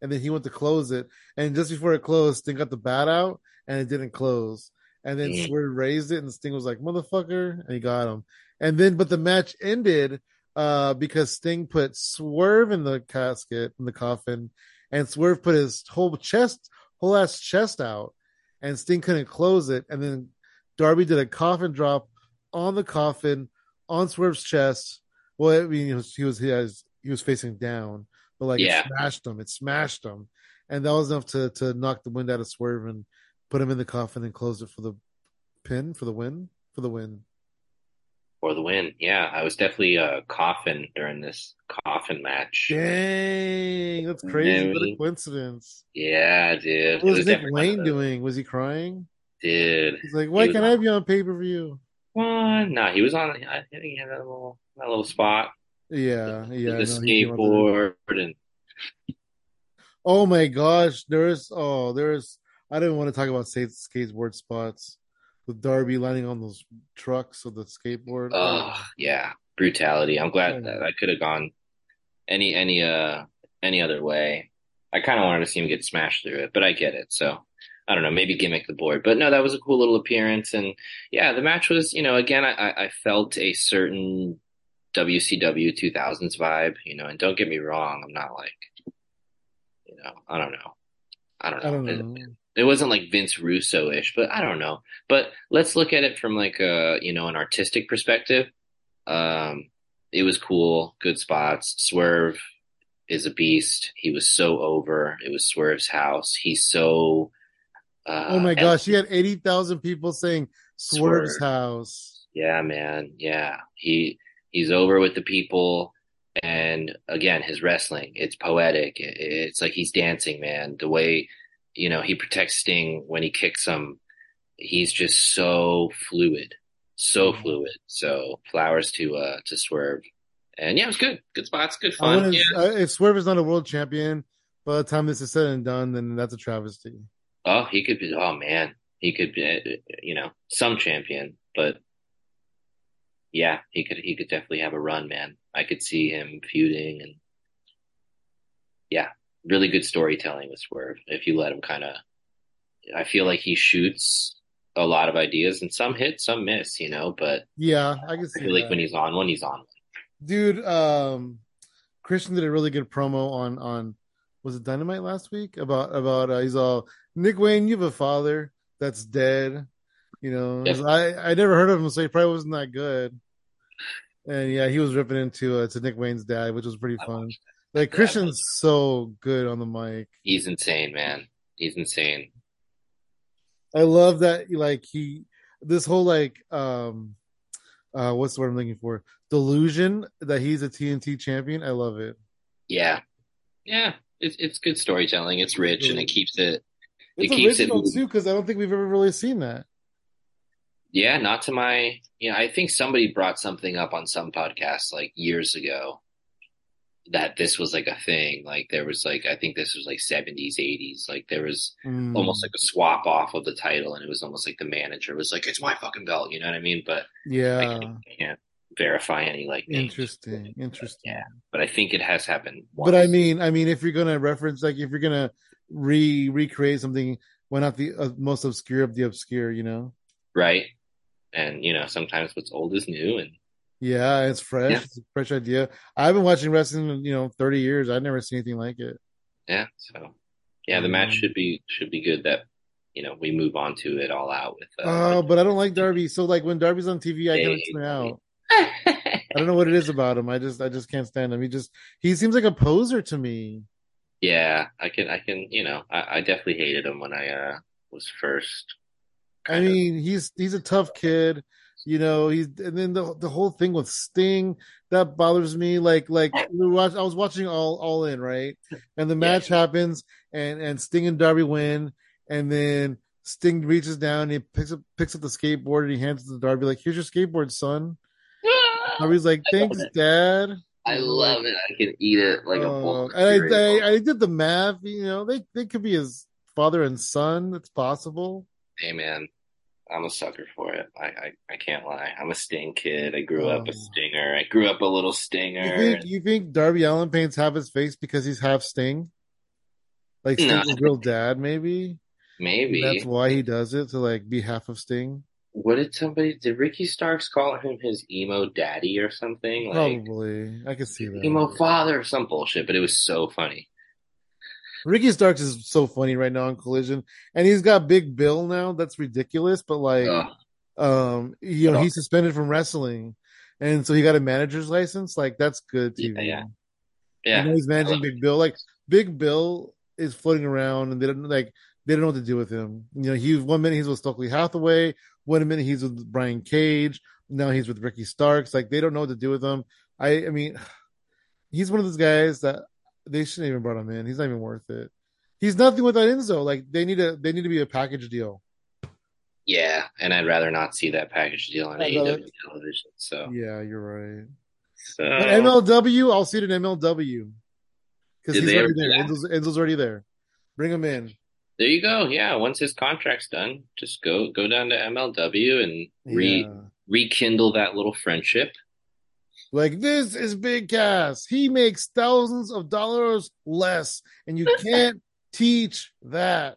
and then he went to close it. And just before it closed, Sting got the bat out, and it didn't close. And then Mm. Swerve raised it, and Sting was like, "Motherfucker!" and he got him. And then, but the match ended uh, because Sting put Swerve in the casket in the coffin, and Swerve put his whole chest, whole ass chest out, and Sting couldn't close it. And then Darby did a coffin drop on the coffin on Swerve's chest. Well, I mean, he was he was he, has, he was facing down, but like Yeah. it smashed him. It smashed him, and that was enough to to knock the wind out of Swerve and put him in the coffin and close it for the pin for the win for the win. For the win. Yeah, I was definitely uh coughing during this coffin match. Dang, that's crazy. What a coincidence. Yeah, dude. What It was Nick definitely one of Wayne doing? Was he crying? Dude. He's like, why He can't I be on pay per view? One. No, he was on. I think he had a little, a little spot. Yeah, yeah. the no, he came out there. skateboard and Oh my gosh, there's oh there's I didn't want to talk about skate, skateboard spots with Darby landing on those trucks of the skateboard. oh yeah, brutality. I'm glad that I could have gone any any uh any other way. I kind of wanted to see him get smashed through it, but I get it. So I don't know, maybe gimmick the board. But no, that was a cool little appearance, and yeah, the match was. You know, again, I I I felt a certain WCW 2000s vibe. You know, and don't get me wrong, I'm not like, you know, I don't know. I don't know. I don't know. it wasn't like Vince Russo ish, but I don't know. But let's look at it from like a you know an artistic perspective. Um, it was cool, good spots. Swerve is a beast. He was so over. It was Swerve's house. He's so. Uh, Oh my gosh, he had eighty thousand people saying Swerve's Swerve. house. Yeah, man. Yeah. He he's over with the people and again, his wrestling, it's poetic. It's like he's dancing, man. The way, you know, he protects Sting when he kicks him. He's just so fluid. So Mhm. fluid. So flowers to uh to Swerve. And yeah, it was good. Good spots, good fun. Yeah. uh, if Swerve is not a world champion by the time this is said and done, then that's a travesty. Oh, he could be. Oh man, he could be. uh, You know, some champion, but yeah, he could. He could definitely have a run, man. I could see him feuding, and yeah, really good storytelling with Swerve. If you let him kind of, I feel like he shoots a lot of ideas, and some hit, some miss. You know, but Yeah, I can I see feel like when he's on one, he's on one. dude um christian did a really good promo on on was it dynamite last week about about uh, he's all nick wayne you have a father that's dead you know i i never heard of him so he probably wasn't that good and yeah he was ripping into uh, to nick wayne's dad which was pretty I fun like Yeah. christian's so good on the mic He's insane, man. He's insane. i love that like he this whole like um uh what's the word i'm looking for delusion that he's a tnt champion i love it Yeah, yeah. It's it's good storytelling. It's rich, and it keeps it. It It's keeps it original moving. too, because I don't think we've ever really seen that. Yeah, not to my, you know, I think somebody brought something up on some podcast like years ago that this was like a thing. Like there was like, I think this was like 70s, 80s. Like there was Mm. almost like a swap off of the title and it was almost like the manager was like, it's my fucking belt. You know what I mean? But I yeah, can't, I can't verify any like names. interesting, interesting. Yeah. But I think it has happened. But I mean, I mean, if you're gonna reference, like, if you're gonna re recreate something, why not the uh, most obscure of the obscure? You know? right? And you know, sometimes what's old is new and Yeah, it's fresh. Yeah. It's a fresh idea. I've been watching wrestling, you know, 30 years. I've never seen anything like it. Yeah, so yeah, the match Um, should be should be good. That you know we move on to it all out with. Oh, Uh, but I don't like Darby. So, like, when Darby's on TV, I Hey, tune out. I don't know what it is about him. I just, I just can't stand him. He just, he seems like a poser to me. yeah, I can I can you know I, I definitely hated him when I uh was first. I kind of- mean, he's he's a tough kid, you know. He's and then the the whole thing with Sting that bothers me. Like like we watch, I was watching all all in right, and the match happens, and and Sting and Darby win, and then Sting reaches down, he picks up picks up the skateboard, and he hands it to Darby like, "Here's your skateboard, son." Darby's like, "Thanks. Dad." I love it. I can eat it like a bowl. Uh, and I. I I did the math. You know, they they could be his father and son. It's possible. Hey man, I'm a sucker for it. I, I I can't lie. I'm a Sting kid. I grew up a Oh. Stinger. I grew up a little You Stinger. think you think Darby Allin paints half his face because he's half Sting? Like No. Sting's real dad, maybe. Maybe. That's why he does it to like be half of Sting. What did somebody did Ricky Starks call him his emo daddy or something? Like Probably, I could see that. emo father or some bullshit, but it was so funny. Ricky Starks is so funny right now on Collision, and he's got Big Bill now. That's ridiculous, but like, Ugh. um, you know, he's suspended from wrestling, and so he got a manager's license. Like, that's good Yeah, TV. yeah. You yeah. know, he's managing Big Bill. Like Big Bill is floating around, and they don't like they don't know what to do with him. You know, he one minute he's with Stokely Hathaway, one minute he's with Brian Cage, now he's with Ricky Starks. Like they don't know what to do with him. I, I mean, he's one of those guys that they shouldn't even brought him in. He's not even worth it. He's nothing without Enzo. Like they need a they need to be a package deal. Yeah, and I'd rather not see that package deal on I'd AEW television. So, Yeah, you're right. so But MLW, I'll see it in MLW because he's they already ever there. Enzo's, Enzo's already there. Bring him in. there you go. Yeah, once his contract's done, just go go down to MLW and re Yeah. rekindle that little friendship. Like this is Big Cass. He makes thousands of dollars less, and you can't teach that.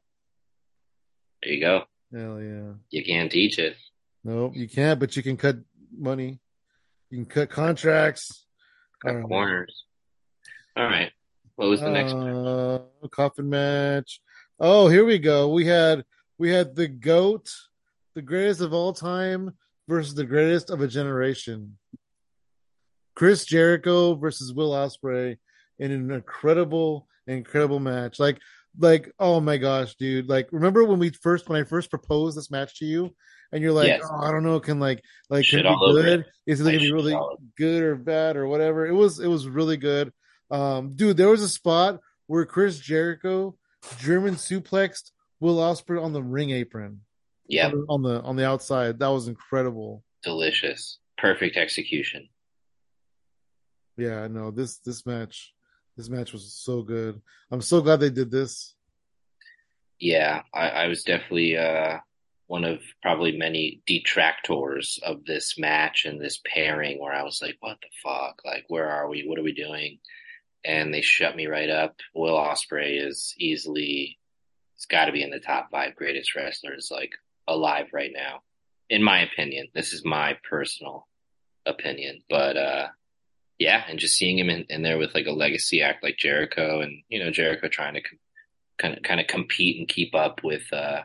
There you go. Hell yeah. You can't teach it. Nope, you can't, but you can cut money. You can cut contracts. Cut right. corners. All right. What was the next one? Uh, coffin match. Oh, here we go. We had we had the goat, the greatest of all time versus the greatest of a generation. Chris Jericho versus Will Ospreay in an incredible, incredible match. Like, like, oh my gosh, dude! Like, remember when we first when I first proposed this match to you, and you're like, Yes. oh, I don't know, can like like Shit can it be good? it. Is it gonna be really good or bad or whatever? It was it was really good. Um, dude, there was a spot where Chris Jericho German suplexed Will Ospreay on the ring apron Yeah, on, the, on the on the outside. That was incredible. Delicious. Perfect execution. Yeah, no, this this match, this match was so good. I'm so glad they did this. Yeah, I, I was definitely uh, one of probably many detractors of this match and this pairing where I was like, what the fuck? Like, where are we? What are we doing? And they shut me right up. Will Ospreay is easily, it's got to be in the top five greatest wrestlers like alive right now, in my opinion. This is my personal opinion, but uh, yeah, and just seeing him in, in there with like a legacy act like Jericho, and you know Jericho trying to kind of kind of compete and keep up with uh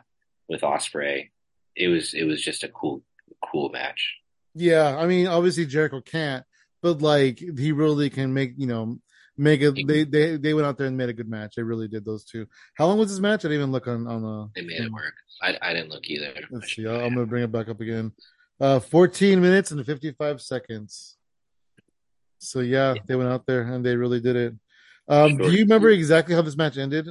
with Ospreay, It was it was just a cool cool match. Yeah, I mean, obviously Jericho can't, but like he really can make you know make it. They they they went out there and made a good match. They really did those two. How long was this match? I didn't even look on on the. They made it work. I I didn't look either. Let's see. I'm gonna bring it back up again. Uh, 14 minutes and 55 seconds. So yeah, they went out there and they really did it. Um, do you remember exactly how this match ended?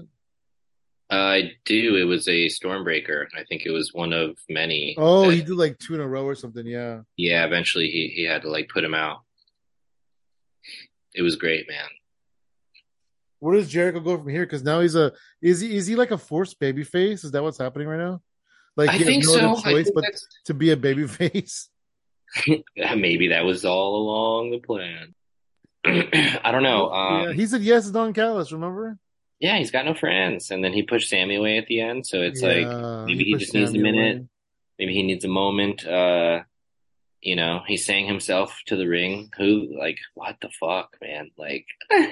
I do. It was a Stormbreaker. I think it was one of many. Oh, that, he did like two in a row or something. Yeah. Yeah. Eventually, he he had to like put him out. It was great, man. Where does Jericho go from here? Because now he's a is he is he like a forced baby face? Is that what's happening right now? Like I think no so. choice think but that's... to be a baby face. Maybe that was all along the plan. I don't know. Um, yeah, he said yes to Don Callis. Remember? Yeah, he's got no friends, and then he pushed Sammy away at the end. So it's yeah, like maybe he, he just needs Sammy a minute. Away. Maybe he needs a moment. Uh, you know, he sang himself to the ring. Who, like, what the fuck, man? Like,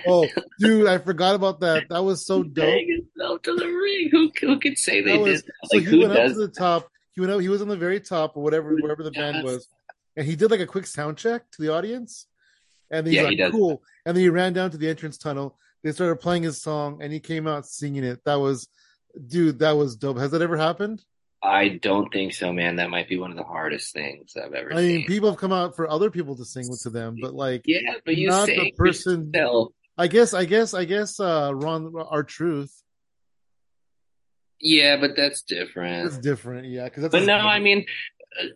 oh, dude, I forgot about that. That was so dope. Sang himself to the ring. Who, who could say they was, did? That? Like, so he went up to the top. He went up. He was on the very top, or whatever, wherever the band was, and he did like a quick sound check to the audience. And he's yeah, like, he cool. And then he ran down to the entrance tunnel. They started playing his song, and he came out singing it. That was, dude, that was dope. Has that ever happened? I don't think so, man. That might be one of the hardest things I've ever. I seen. mean, people have come out for other people to sing to them, but like, yeah, but you not the person. Yourself. I guess, I guess, I guess. uh Ron, R-Truth. Yeah, but that's different. It's different, yeah. Because but no, I mean,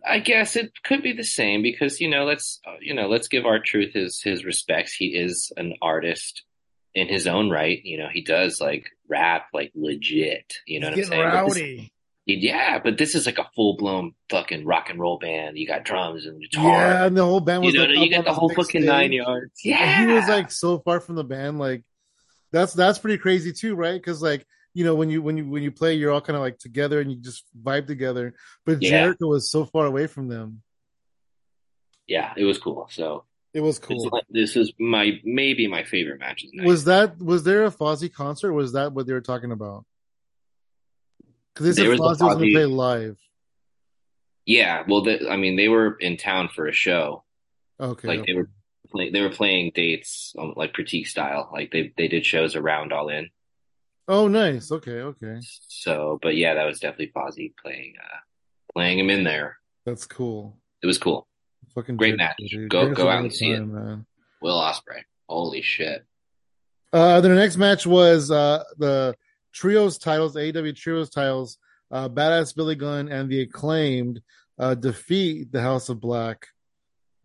I guess it could be the same because you know, let's uh, you know, let's give R-Truth his his respects. He is an artist in his own right. You know, he does like rap like legit. You know He's what I'm saying? Rowdy. But this, yeah, but this is like a full blown fucking rock and roll band. You got drums and guitar. Yeah, and the whole band was you know, like you got the whole fucking stage. nine yards. Yeah, and he was like so far from the band. Like that's that's pretty crazy too, right? Because like you know when you when you when you play, you're all kind of like together and you just vibe together. But Yeah. Jericho was so far away from them. yeah, it was cool. So It was cool. this is my maybe my favorite match night. Was that was there a Fozzy concert? Was that what they were talking about? Because they said Fozzy was going to play live. yeah, well, the, I mean, they were in town for a show. Okay, Like they were play, they were playing dates um, like critique style. Like they they did shows around all in. Oh nice. Okay, okay, So, but yeah, that was definitely Fozzy playing uh playing him in there. that's cool. It was cool. Fucking Great match. dude. Go- go out and see it. man. Will Ospreay. Holy shit. Uh, the next match was uh, the trios titles, AEW trios titles. Uh, Badass Billy Gunn and the acclaimed uh, defeat the House of Black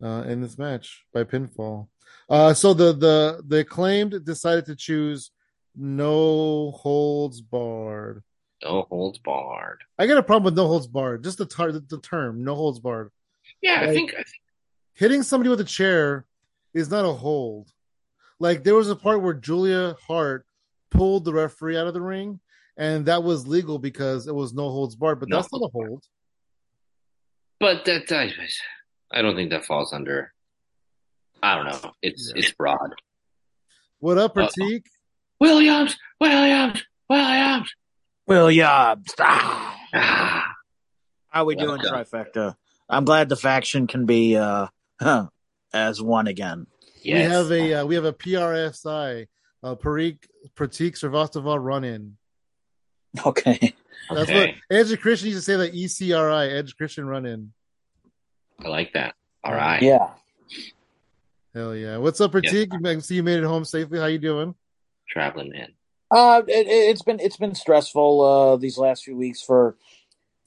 uh, in this match by pinfall. Uh, so the the the acclaimed decided to choose no holds barred. No holds barred. I got a problem with no holds barred. Just the tar- the, the term no holds barred. Yeah, I think I think Hitting somebody with a chair is not a hold. Like there was a part where Julia Hart pulled the referee out of the ring, and that was legal because it was no holds barred. But No that's not a hold. but that I, I don't think that falls under I don't know. It's Yeah. it's broad. What up, Uh-oh. Prateek? Williams, Williams, Williams. Williams. Ah. Ah, How are we Well doing, trifecta? I'm glad the faction can be uh as one again. yes. We have a uh, we have a PRSI, uh, Parik Prateek Srivastava run in. Okay. That's okay. what Edge Christian used to say that ECRI Edge Christian run in. I like that. All right. Yeah. Hell yeah! What's up, Prateek? You I see you made it home safely. How you doing? Traveling man. Uh it, it- it's been it's been stressful uh these last few weeks for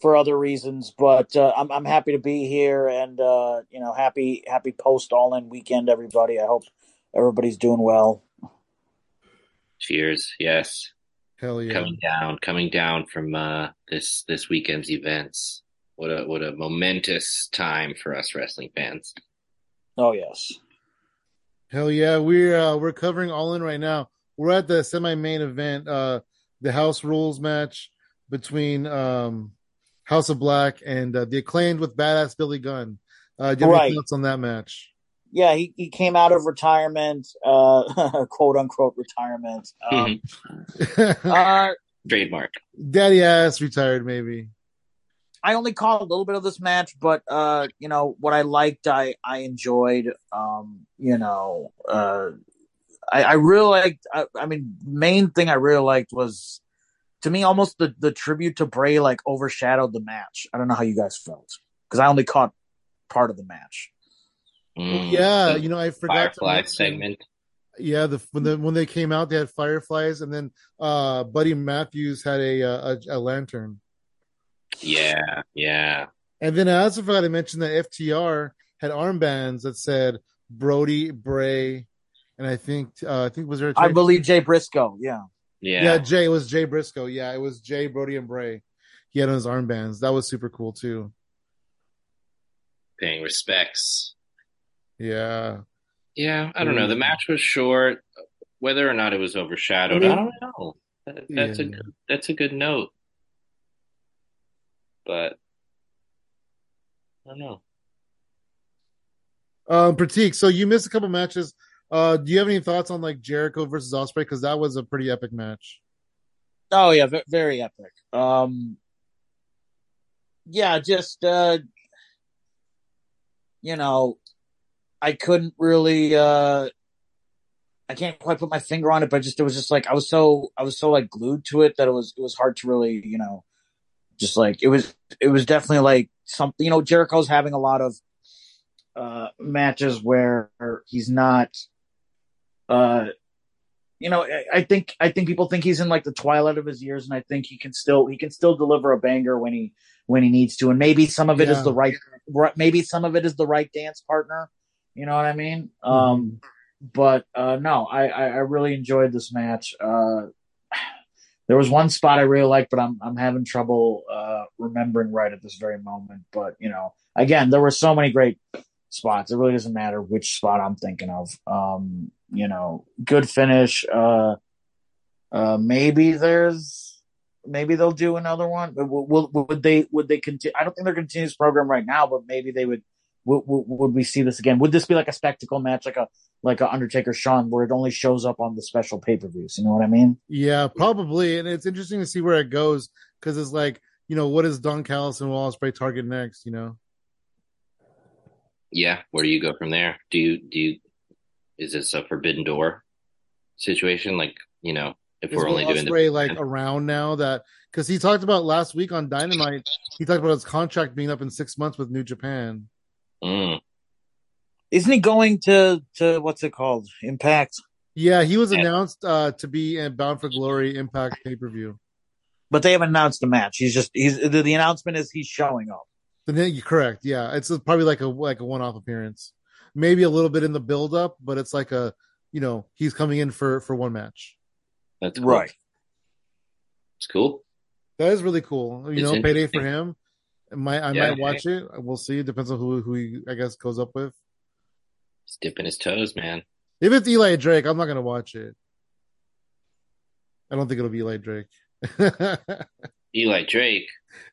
for other reasons, but uh, I'm I'm happy to be here and uh you know happy happy post all in weekend everybody. I hope everybody's doing well. Cheers, yes. Hell yeah. Coming down, coming down from uh, this this weekend's events. What a what a momentous time for us wrestling fans. Oh yes. Hell yeah. We're uh, we're covering all in right now. We're at the semi main event, uh the house rules match between um House of Black and uh, the acclaimed with badass Billy Gunn. Uh do you have any thoughts on that match? Yeah, he, he came out of retirement, uh, quote unquote retirement. Um, uh, Trademark. Daddy ass retired maybe. I only caught a little bit of this match, but uh, you know what I liked, I I enjoyed. Um, you know, uh, I, I really liked. I, I mean, main thing I really liked was, to me, almost the the tribute to Bray like overshadowed the match. I don't know how you guys felt because I only caught part of the match. Mm. yeah, you know, I forgot Firefly mention- segment. Yeah, the when the when they came out, they had fireflies, and then uh Buddy Matthews had a uh, a, a lantern. Yeah, yeah. And then I also forgot to mention that FTR had armbands that said Brody Bray, and I think uh, I think was there a I believe Jay Briscoe. Yeah, Yeah. yeah Jay it was Jay Briscoe yeah it was Jay Brody and Bray he had on his armbands that was super cool too Paying respects. yeah Yeah, I don't know. The match was short. Whether or not it was overshadowed, I I, don't know. That- That's a Yeah. good, that's a good note. But I don't know. um Prateek so you missed a couple matches uh do you have any thoughts on like Jericho versus Ospreay because that was a pretty epic match Oh yeah, ve- very epic. Um, yeah, just uh, you know, I couldn't really. uh I can't quite put my finger on it, but just it was just like I was so I was so like glued to it that it was it was hard to really you know, just like it was it was definitely like something you know Jericho's having a lot of uh matches where he's not uh you know, I- think I think people think he's in like the twilight of his years, and I think he can still he can still deliver a banger when he when he needs to, and maybe some of it is Yeah. the right, maybe some of it is the right dance partner. You know what I mean? Um, but uh, no, I, I I really enjoyed this match. Uh, there was one spot I really liked, but I'm I'm having trouble uh, remembering right at this very moment. But you know, again, there were so many great spots. It really doesn't matter which spot I'm thinking of. Um, you know, good finish. Uh, uh, maybe there's, maybe they'll do another one. Will, will, would they? Would they continue? I don't think they're continuing this program right now, but maybe they would. Would, would, would we see this again? Would this be like a spectacle match, like a like a Undertaker Shawn, where it only shows up on the special pay per views? You know what I mean? Yeah, probably. And it's interesting to see where it goes because it's like, you know, what is Don Callis and Will Ospreay target next? You know, Yeah, where do you go from there? Do you do you is this a forbidden door situation? Like, you know, if is we're Will only doing Ospreay the like around now that because he talked about last week on Dynamite, he talked about his contract being up in six months with New Japan. Mm, Isn't he going to to what's it called? Impact. Yeah, he was announced uh, to be in Bound for Glory Impact pay per view. But they haven't announced the match. He's just he's the, the announcement is he's showing up. Then you're correct. Yeah, it's probably like a like a one off appearance, maybe a little bit in the build up, but it's like a you know he's coming in for for one match. that's cool. It's cool. That is really cool. You It's know, payday for him. I might I Yeah. might watch it. We'll see. It depends on who who he I guess goes up with. He's dipping his toes, man. If it's Eli Drake, I'm not gonna watch it. I don't think it'll be Eli Drake. Eli Drake.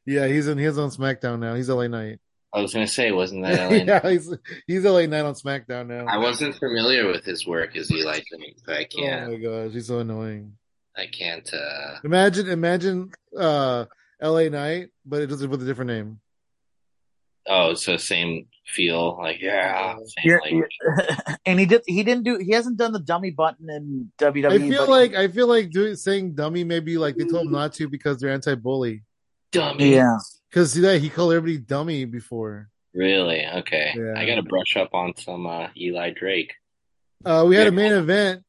yeah, he's in he's on SmackDown now. He's LA Knight. I was gonna say, wasn't that LA? yeah, he's he's LA Knight on SmackDown now. I wasn't familiar with his work as Eli Drake, I Oh can't. Oh my gosh, he's so annoying. I can't. uh Imagine imagine uh LA Knight, but it does it with a different name. Oh, so same feel, like yeah, same, You're- you're- and he did he didn't do he hasn't done the dummy button in WWE. I feel but- like I feel like doing saying dummy maybe like they told him not to because they're anti-bully. dummy. yeah. Because see that he called everybody dummy before. Really? Okay. Yeah. I got to brush up on some uh, Eli Drake. Uh, we had a main event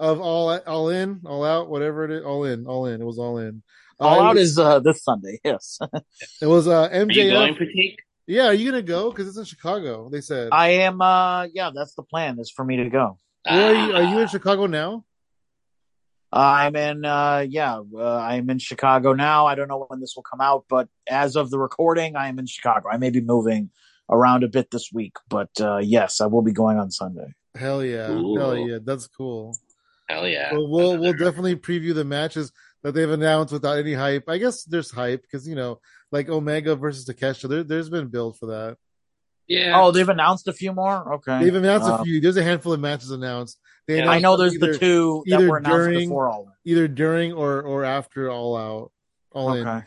of all all in, all out, whatever it is, all in, all in. It was all in. Uh, All it out was- is uh, this Sunday. Yes, It was uh, Are you going, MJF. Prateek? Yeah, are you gonna go? Because it's in Chicago. They said. I am. uh Yeah, that's the plan. Is for me to go. Where are you? Are you in Chicago now? I'm in, uh, yeah, uh, I'm in Chicago now. I don't know when this will come out, but as of the recording, I am in Chicago. I may be moving around a bit this week, but uh, yes, I will be going on Sunday. Hell yeah, Cool. hell yeah, that's cool. Hell yeah. Well, we'll we'll definitely preview the matches that they've announced without any hype. I guess there's hype because you know, like Omega versus Takeshita. There, there's been build for that. yeah. Oh, they've announced a few more. Okay, They've announced Uh, a few. There's a handful of matches announced. They Yeah. I know there's either, the two that either were announced during- before all. either during or or after All Out. All in. Okay,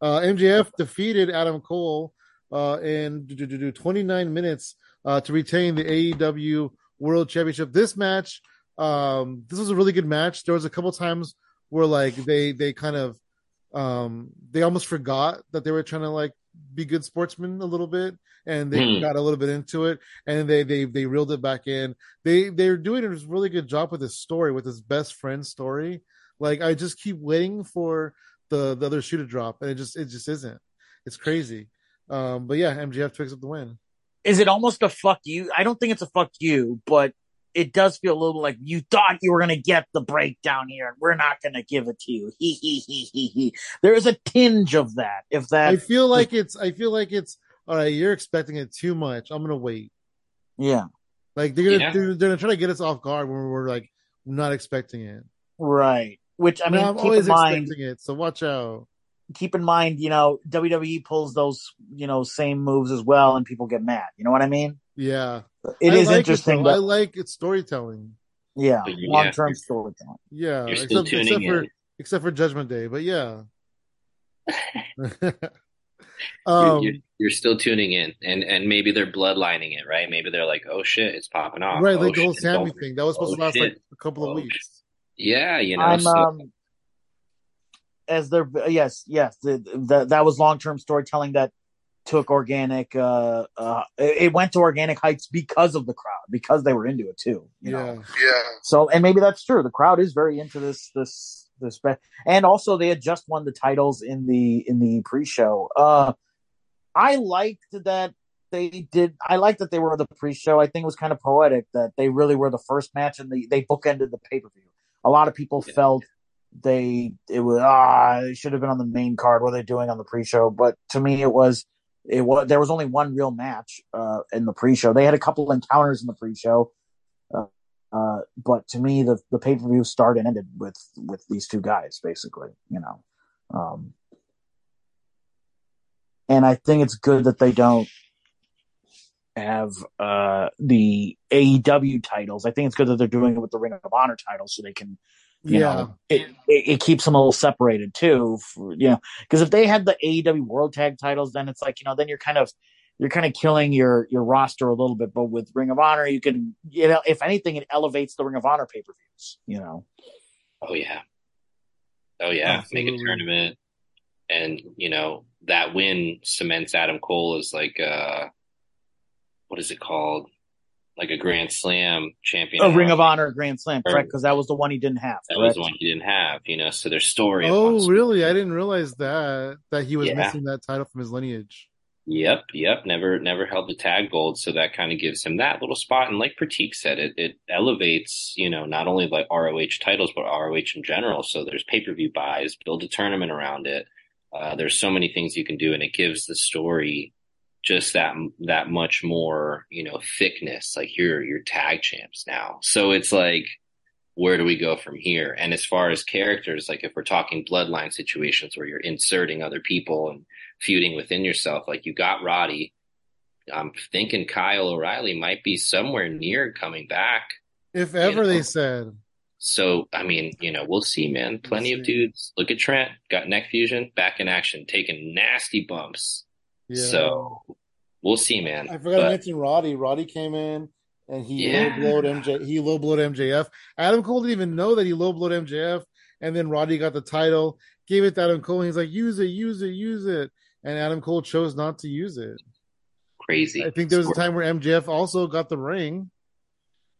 Uh, MJF defeated Adam Cole uh, in do, do, do, do 29 minutes uh, to retain the AEW World Championship. This match, um, this was a really good match. There was a couple times where like they they kind of um, they almost forgot that they were trying to like be good sportsmen a little bit, and they Hmm. got a little bit into it, and they they they reeled it back in. They they're doing a really good job with this story, with this best friend story. Like I just keep waiting for the the other shoe to drop, and it just it just isn't. It's crazy. Um, but yeah, MJF picks up the win. is it almost a fuck you? I don't think it's a fuck you, but it does feel a little like you thought you were gonna get the breakdown here, and we're not gonna give it to you. He he he he he. There is a tinge of that. If that, I feel like it's I feel like it's all right. You're expecting it too much. I'm gonna wait. yeah, Like they're gonna Yeah. they're, they're gonna try to get us off guard when we're like not expecting it. right. Which I I mean, mean, I'm keep always in mind, expecting it, so watch out. keep in mind, you know, WWE pulls those, you know, same moves as well, and people get mad. You know what I mean? Yeah, It I is like interesting. though. I like its storytelling. yeah, yeah, long term you're- storytelling. Yeah, You're still except, tuning except for in. except for Judgment Day, but yeah. You're- um, you're, you're still tuning in, and and maybe they're bloodlining it, right? Maybe they're like, oh shit, it's popping off. right, Oh, like the whole Sammy it's over. thing that was supposed Oh, to last like a couple of Oh, weeks. Yeah, you know. I'm so- um as there yes yes the, the, that was long term storytelling that took organic uh uh it it went to organic heights because of the crowd because they were into it too you know? Yeah, so and maybe that's true. The crowd is very into this this this be- and also they had just won the titles in the in the pre-show. Uh i liked that they did i liked that they were the pre-show. I think it was kind of poetic that they really were the first match and they they bookended the pay-per-view. A lot of people Yeah. felt they it was ah they should have been on the main card. What are they doing on the pre-show? But to me it was it was there was only one real match uh in the pre-show they had a couple encounters in the pre-show uh, uh but to me the the pay-per-view started and ended with with these two guys basically you know um and i think it's good that they don't have uh the AEW titles. I think it's good that they're doing it with the Ring of Honor titles so they can you yeah. know, it, it, it keeps them a little separated too. For, you know, because if they had the AEW World Tag titles, then it's like you know, then you're kind of you're kind of killing your your roster a little bit. But with Ring of Honor, you can you know, if anything, it elevates the Ring of Honor pay per views. You know, Oh yeah. Oh yeah. Make a tournament. And, you know, that win cements Adam Cole as like uh what is it called? Like a Grand Slam champion. a Ring of Honor Grand Slam, Or- correct? Because that was the one he didn't have. That correct? was the one he didn't have, you know, so their story. Oh, really? I didn't realize that that he was Yeah. missing that title from his lineage. Yep, yep. Never, never held the tag gold, so that kind of gives him that little spot. And like Prateek said, it it elevates, you know, not only like ROH titles but ROH in general. So there's pay per view buys, build a tournament around it. Uh, there's so many things you can do, and it gives the story just that that much more, you know, thickness. Like you're you're tag champs now, so it's like. Where do we go from here? And as far as characters, like if we're talking bloodline situations where you're inserting other people and feuding within yourself. Like you got Roddy. I'm thinking Kyle O'Reilly might be somewhere near coming back. If ever know. they said, So, I mean, you know, we'll see, man. Plenty of see. dudes. Look at Trent, got neck fusion, back in action, taking nasty bumps. Yeah. So, we'll see, man. I forgot to mention Roddy. Roddy came in and he Yeah. low blowed MJ. He low blowed MJF. Adam Cole didn't even know that he low blowed MJF. And then Roddy got the title, gave it to Adam Cole. And he's like, use it, use it, use it. And Adam Cole chose not to use it. crazy. I think there was a time where MJF also got the ring,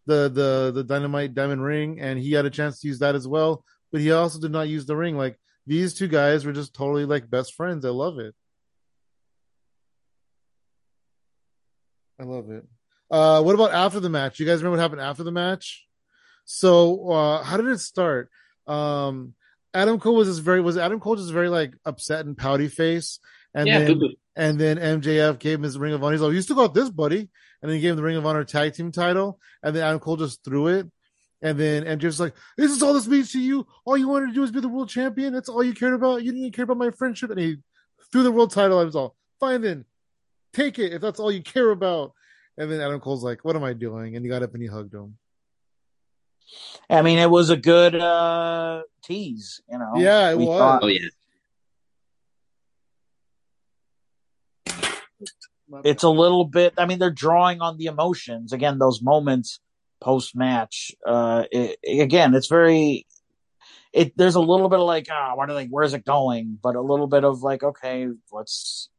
the the the dynamite diamond ring, and he had a chance to use that as well. But he also did not use the ring. Like these two guys were just totally like best friends. I love it. I love it. Uh, what about after the match? You guys remember what happened after the match? So, uh, how did it start? Um, Adam Cole was this very was Adam Cole just very like upset and pouty face, and Yeah, then and then MJF gave him his Ring of Honor. He's like, "You still got this, buddy," and then he gave him the Ring of Honor tag team title, and then Adam Cole just threw it, and then MJF's like, "This is all this means to you. All you wanted to do is be the world champion. That's all you cared about. You didn't even care about my friendship." And he threw the world title. I was all, "Fine then, take it if that's all you care about." And then Adam Cole's like, "What am I doing?" And he got up and he hugged him. I mean, it was a good uh, tease, you know. Yeah, it We was. thought- Oh yeah, it's a little bit i mean they're drawing on the emotions again those moments post match uh it, again it's very it there's a little bit of like ah what are they where's it going but a little bit of like okay let's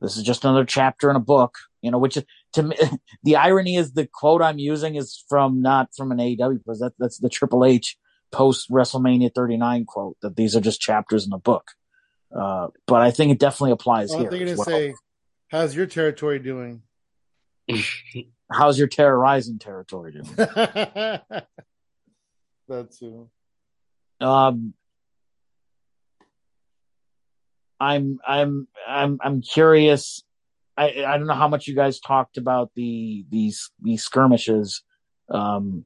this is just another chapter in a book you know which is to me the irony is the quote i'm using is from not from an aew because that, that's the triple h post wrestlemania 39 quote that these are just chapters in a book uh but i think it definitely applies I'm here thinking as to well. say, "How's your territory doing?" how's your terrorizing territory doing? that too. um, I'm I'm I'm I'm curious. I I don't know how much you guys talked about the these these skirmishes. Um,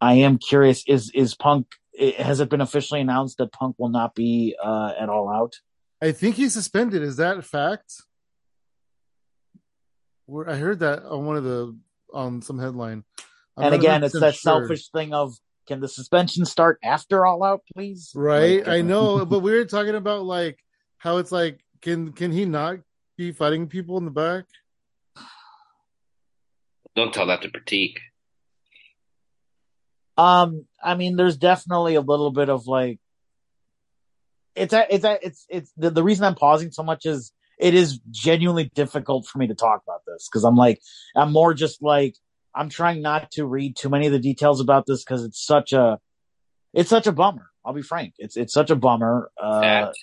I am curious. Is is Punk? Has it been officially announced that Punk will not be uh, at All Out? I think he's suspended. Is that a fact? Where I heard that on one of the on some headline. I'm and again, it's that sure. selfish thing of can the suspension start after All Out, please? right? Like, I uh, know, but we were talking about like how it's like can can he not be fighting people in the back? don't tell that to Prateek. Um, I mean, there's definitely a little bit of like, it's a, it's a, it's it's the, the reason I'm pausing so much is it is genuinely difficult for me to talk about this because I'm like I'm more just like I'm trying not to read too many of the details about this because it's such a it's such a bummer. I'll be frank, it's it's such a bummer. Uh, Fact.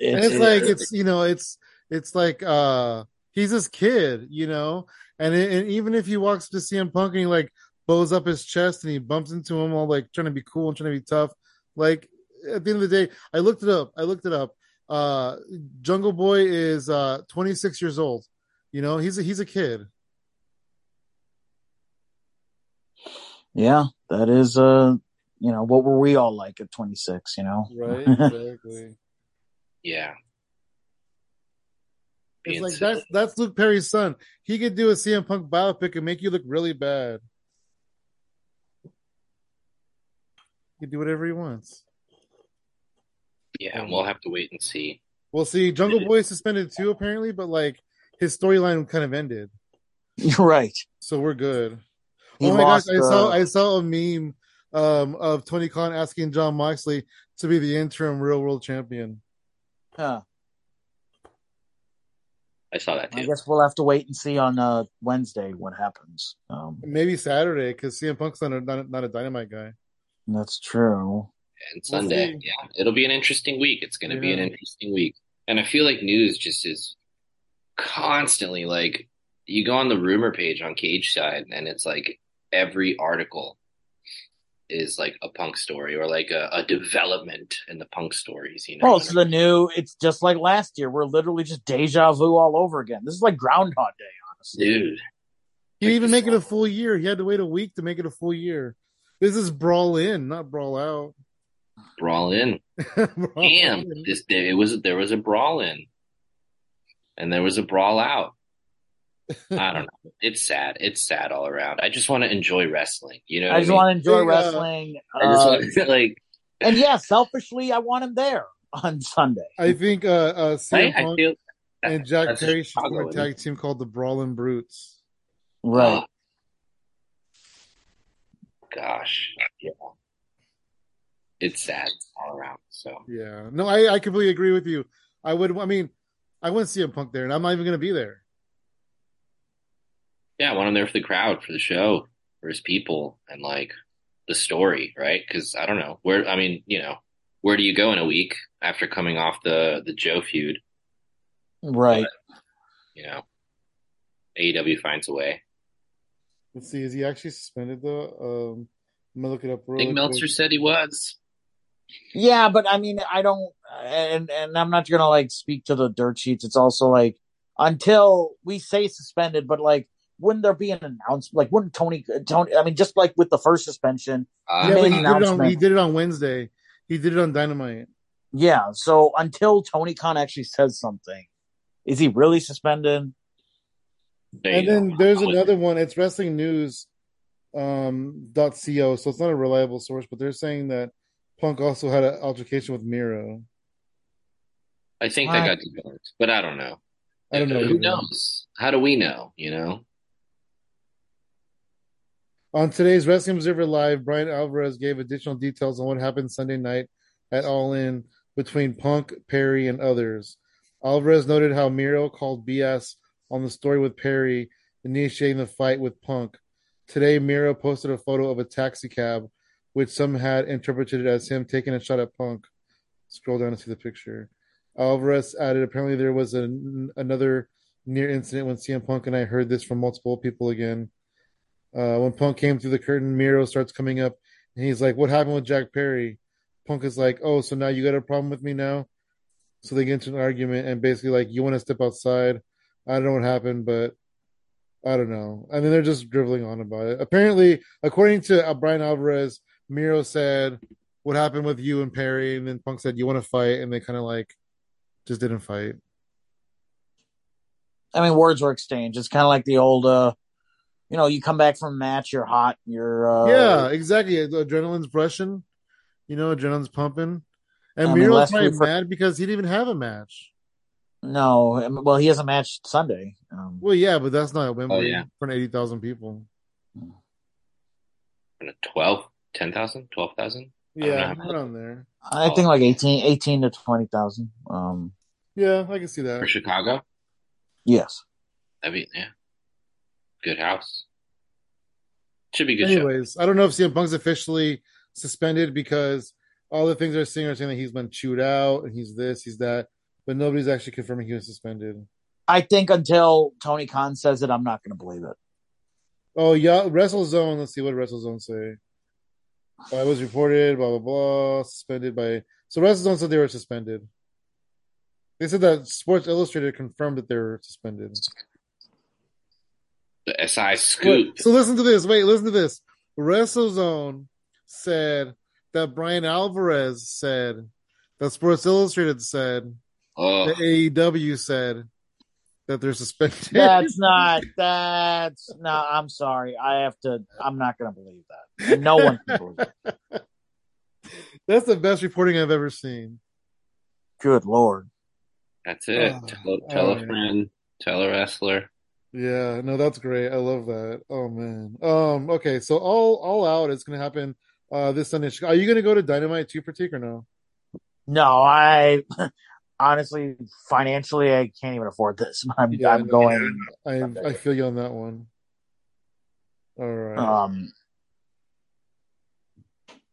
and it's like it's you know it's it's like uh he's this kid you know and, it, and even if he walks to CM Punk and he like bows up his chest and he bumps into him all like trying to be cool and trying to be tough like at the end of the day I looked it up I looked it up uh Jungle Boy is uh 26 years old you know he's a he's a kid yeah, that is uh you know what were we all like at 26? You know, right exactly Yeah. it's Being like silly. that's that's Luke Perry's son he could do a CM Punk biopic and make you look really bad he can do whatever he wants Yeah, and we'll have to wait and see. We'll see, Jungle Boy is suspended too, apparently, but like his storyline kind of ended, you're right. so we're good. He oh my lost, gosh, I saw I saw a meme um, of Tony Khan asking Jon Moxley to be the interim Real World Champion. Huh. I saw that I guess we'll have to wait and see on uh, Wednesday what happens. Um, Maybe Saturday because CM Punk's not a, not, a, not a dynamite guy. that's true. And Sunday, see. yeah, it'll be an interesting week. It's going to be an interesting week, and I feel like news just is constantly like you go on the rumor page on Cageside, and it's like every article is like a punk story or like a, a development in the punk stories. You know, Oh, it's the new. It's just like last year. We're literally just deja vu all over again. This is like Groundhog Day, honestly. dude. He didn't even make it a full year. He had to wait a week to make it a full year. This is brawl in, not brawl out. Brawl in. Brawl Damn, in. this it was there was a brawl in, and there was a brawl out. I don't know. It's sad. It's sad all around. I just want to enjoy wrestling. You know, I just mean? want to enjoy Big, uh, wrestling. I just uh, want to like. and yeah, selfishly, I want him there on Sunday. I think uh, uh, I, CM I Punk feel and Jack that's Perry should form a tag team called the Brawling Brutes. Right. Oh, gosh, yeah, it's sad all around. So Yeah, no, I, I completely agree with you. I would, I mean, I wouldn't see a punk there, and I'm not even going to be there. Yeah, I want him there for the crowd, for the show, for his people, and like the story, right? Because I don't know where. I mean, you know, where do you go in a week after coming off the the Joe feud? Right. You know, AEW finds a way. Let's see. Is he actually suspended though? Um, I'm gonna look it up. I think Meltzer said he was. Yeah, but I mean, I don't, and and I'm not gonna like speak to the dirt sheets. It's also like until we say suspended, but like, wouldn't there be an announcement? Like, wouldn't Tony Tony? I mean, just like with the first suspension, Uh, Yeah, but he an did, it on, he did it on Wednesday. He did it on Dynamite. yeah. So until Tony Khan actually says something, is he really suspended? there you And then there's I would- another one. It's Wrestling News um, dot co, so it's not a reliable source, but they're saying that Punk also had an altercation with Miro. I think Why? that got developed, but I don't know. I don't know Who knows? How do we know? You know? On today's Wrestling Observer Live, Bryan Alvarez gave additional details on what happened Sunday night at All In between Punk, Perry, and others. Alvarez noted how Miro called BS on the story with Perry, initiating the fight with Punk. Today, Miro posted a photo of a taxi cab, which some had interpreted as him taking a shot at Punk. Scroll down to see the picture. Alvarez added, apparently there was an, another near incident when CM Punk and I heard this from multiple people again. Uh, when Punk came through the curtain, Miro starts coming up and he's like, What happened with Jack Perry? Punk is like, Oh, so now you got a problem with me now? So they get into an argument and basically like, You want to step outside? I don't know what happened, but I don't know. I mean, they're just dribbling on about it. Apparently, according to uh, Bryan Alvarez, Miro said, What happened with you and Perry? And then Punk said, You want to fight? And they kind of like just didn't fight. I mean, words were exchanged. It's kind of like the old, uh, you know, you come back from a match, you're hot, you're, uh, yeah, exactly. Adrenaline's brushing, you know, adrenaline's pumping. And I mean, Miro's probably for- mad because he didn't even have a match. No, well, he has a match Sunday. Um, Well, yeah, but that's not at Wembley Oh, yeah. for 80,000 people. 12, 10,000, 12,000? I don't Yeah, know. around there. I think like 18, 18 to 20,000. Um, Yeah, I can see that For. Chicago? yes. I mean, yeah. Good house. Should be a good show. Anyways, I don't know if CM Punk's officially suspended because all the things they're saying are saying that he's been chewed out and he's this, he's that, but nobody's actually confirming he was suspended. I think until Tony Khan says it, I'm not going to believe it. Oh, yeah, WrestleZone. Let's see what WrestleZone say. Oh, I was reported, blah, blah, blah, suspended by. So WrestleZone said they were suspended. They said that Sports Illustrated confirmed that they were suspended. The SI scoop. Wait, so listen to this. Wait, listen to this. WrestleZone said that Bryan Alvarez said that Sports Illustrated said Oh, that AEW said that they're suspended. That's not, that's, no, I'm sorry. I have to, I'm not going to believe that. And no one can believe it. That's the best reporting I've ever seen. Good Lord. that's it. Oh, tell, tell oh, a friend, tell a wrestler. Yeah, no, that's great. I love that. Oh man. Um. Okay, so all all out is going to happen uh this Sunday. Are you going to go to Dynamite too, Prateek, or no? No, I honestly, financially, I can't even afford this. I'm, Yeah, I'm no, going, I I feel you on that one. All right. um,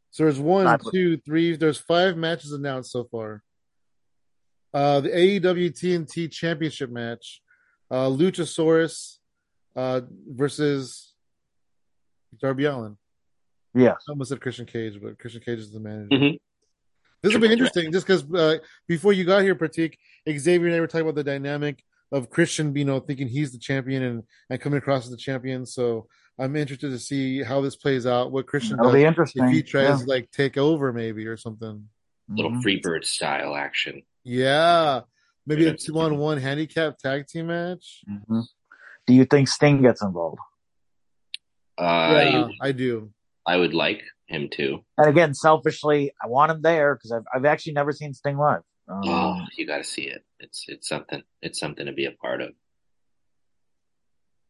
So there's one, two, three. There's five matches announced so far. Uh, the AEW TNT Championship match, uh, Luchasaurus, uh, versus Darby Allin. Yeah, I almost said Christian Cage, but Christian Cage is the manager. Mhm. This will be interesting, just because uh, before you got here, Prateek, Xavier and I were talking about the dynamic of Christian, you know, thinking he's the champion and, and coming across as the champion. So I'm interested to see how this plays out. What Christian That'll does be if interesting. he tries Yeah. like take over, maybe or something. Little Mhm. Freebird style action. Yeah, maybe a two on one handicap tag team match. Mhm. Do you think Sting gets involved? Uh, yeah, you- I do. I would like him to. And again, selfishly, I want him there because I've I've actually never seen Sting live. Um, Oh, you got to see it. It's it's something. It's something to be a part of.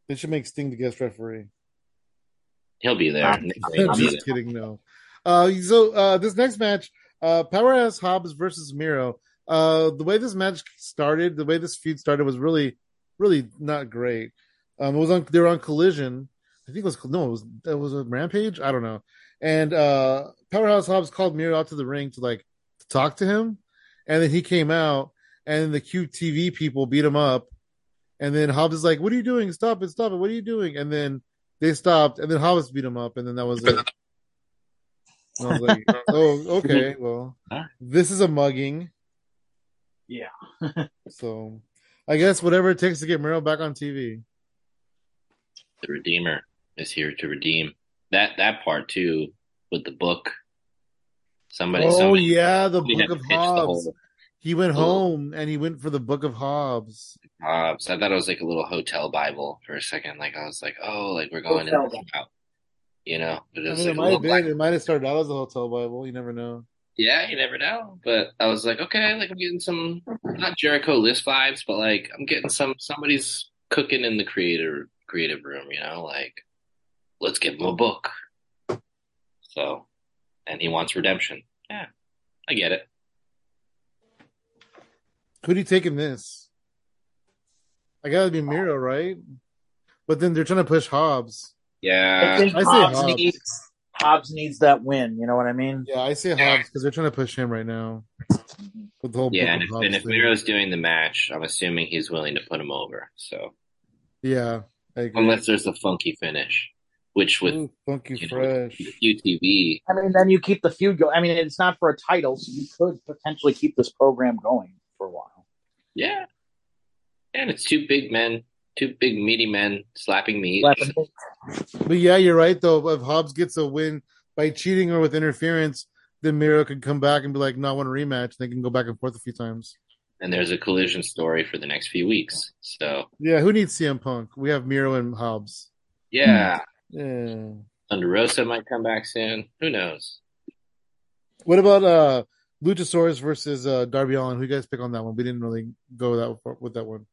They should make Sting the guest referee. He'll be there. Nick Wayne will be Just there. kidding, no. Uh, so uh, this next match, uh, Powerhouse Hobbs versus Miro. Uh, the way this match started, the way this feud started, was really, really not great. Um, it was on. They were on Collision. I think it was no, it was it was a Rampage. I don't know. And uh, Powerhouse Hobbs called Miro out to the ring to like to talk to him, and then he came out, and the QTV people beat him up, and then Hobbs is like, "What are you doing? Stop it! Stop it! What are you doing?" And then They stopped, and then Hobbs beat him up, and then that was it. And I was like, oh, okay, well, this is a mugging. Yeah. So, I guess whatever it takes to get Miro back on TV. The Redeemer is here to redeem that that part too with the book. Somebody. Oh somebody, yeah, the Book of to pitch the Hobbs. whole He went home and he went for the Book of Hobbs. Hobbs. I thought it was like a little hotel Bible for a second. Like I was like, oh, like we're going Hotel in this. You know, but it I mean, like it might have been. black It might have started out as a hotel Bible. You never know. Yeah, you never know. But I was like, okay, like I'm getting some not Jericho list vibes, but like I'm getting some somebody's cooking in the creative creative room, you know, like let's give him a book. So and he wants redemption. Yeah. I get it. Who'd he take in this? I gotta be Miro, right? But then they're trying to push Hobbs. Yeah. I think I say Hobbs, Hobbs. needs Hobbs needs that win. You know what I mean? Yeah, I say Hobbs because they're trying to push him right now with the whole Yeah, and if, Hobbs and if. Miro's doing the match, I'm assuming he's willing to put him over. So Yeah, I agree. unless there's a funky finish, which with Ooh, funky you know, fresh. QTV, I mean, then you keep the feud going. I mean, it's not for a title, so you could potentially keep this program going for a while. yeah, and it's two big men, two big meaty men slapping meat. Weapon. But yeah, you're right though. If Hobbs gets a win by cheating or with interference, then Miro could come back and be like, "No, I want a rematch." They can go back and forth a few times. and there's a collision story for the next few weeks. So Yeah, who needs CM Punk? We have Miro and Hobbs. yeah, Yeah. Thunder Rosa might come back soon. Who knows? What about uh Luchasaurus versus uh Darby Allin? Who you guys pick on that one? We didn't really go that with that one.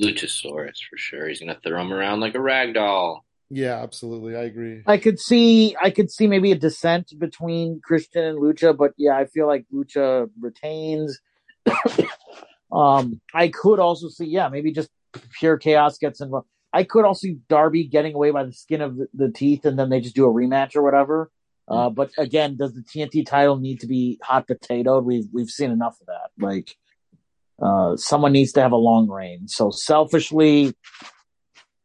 Luchasaurus for sure. He's gonna throw him around like a rag doll. Yeah, absolutely. I agree. I could see, I could see maybe a dissent between Christian and Lucha, but yeah, I feel like Lucha retains. um, I could also see, yeah, maybe just pure chaos gets involved. I could also see Darby getting away by the skin of the, the teeth, and then they just do a rematch or whatever. Uh, but again, does the TNT title need to be hot potatoed? We've we've seen enough of that. Like, uh, someone needs to have a long reign. So selfishly,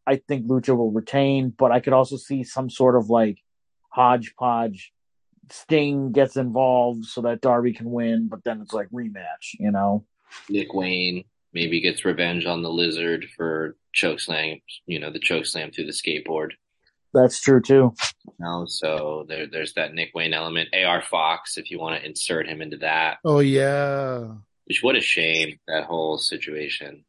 I think Lucha will retain, but I could also see some sort of like hodgepodge. Sting gets involved so that Darby can win, but then it's like rematch, you know? Nick Wayne maybe gets revenge on the lizard for choke slam. You know, the choke slam through the skateboard. That's true too. No, so there, there's that Nick Wayne element. AR Fox, if you want to insert him into that, Oh yeah. Which what a shame that whole situation.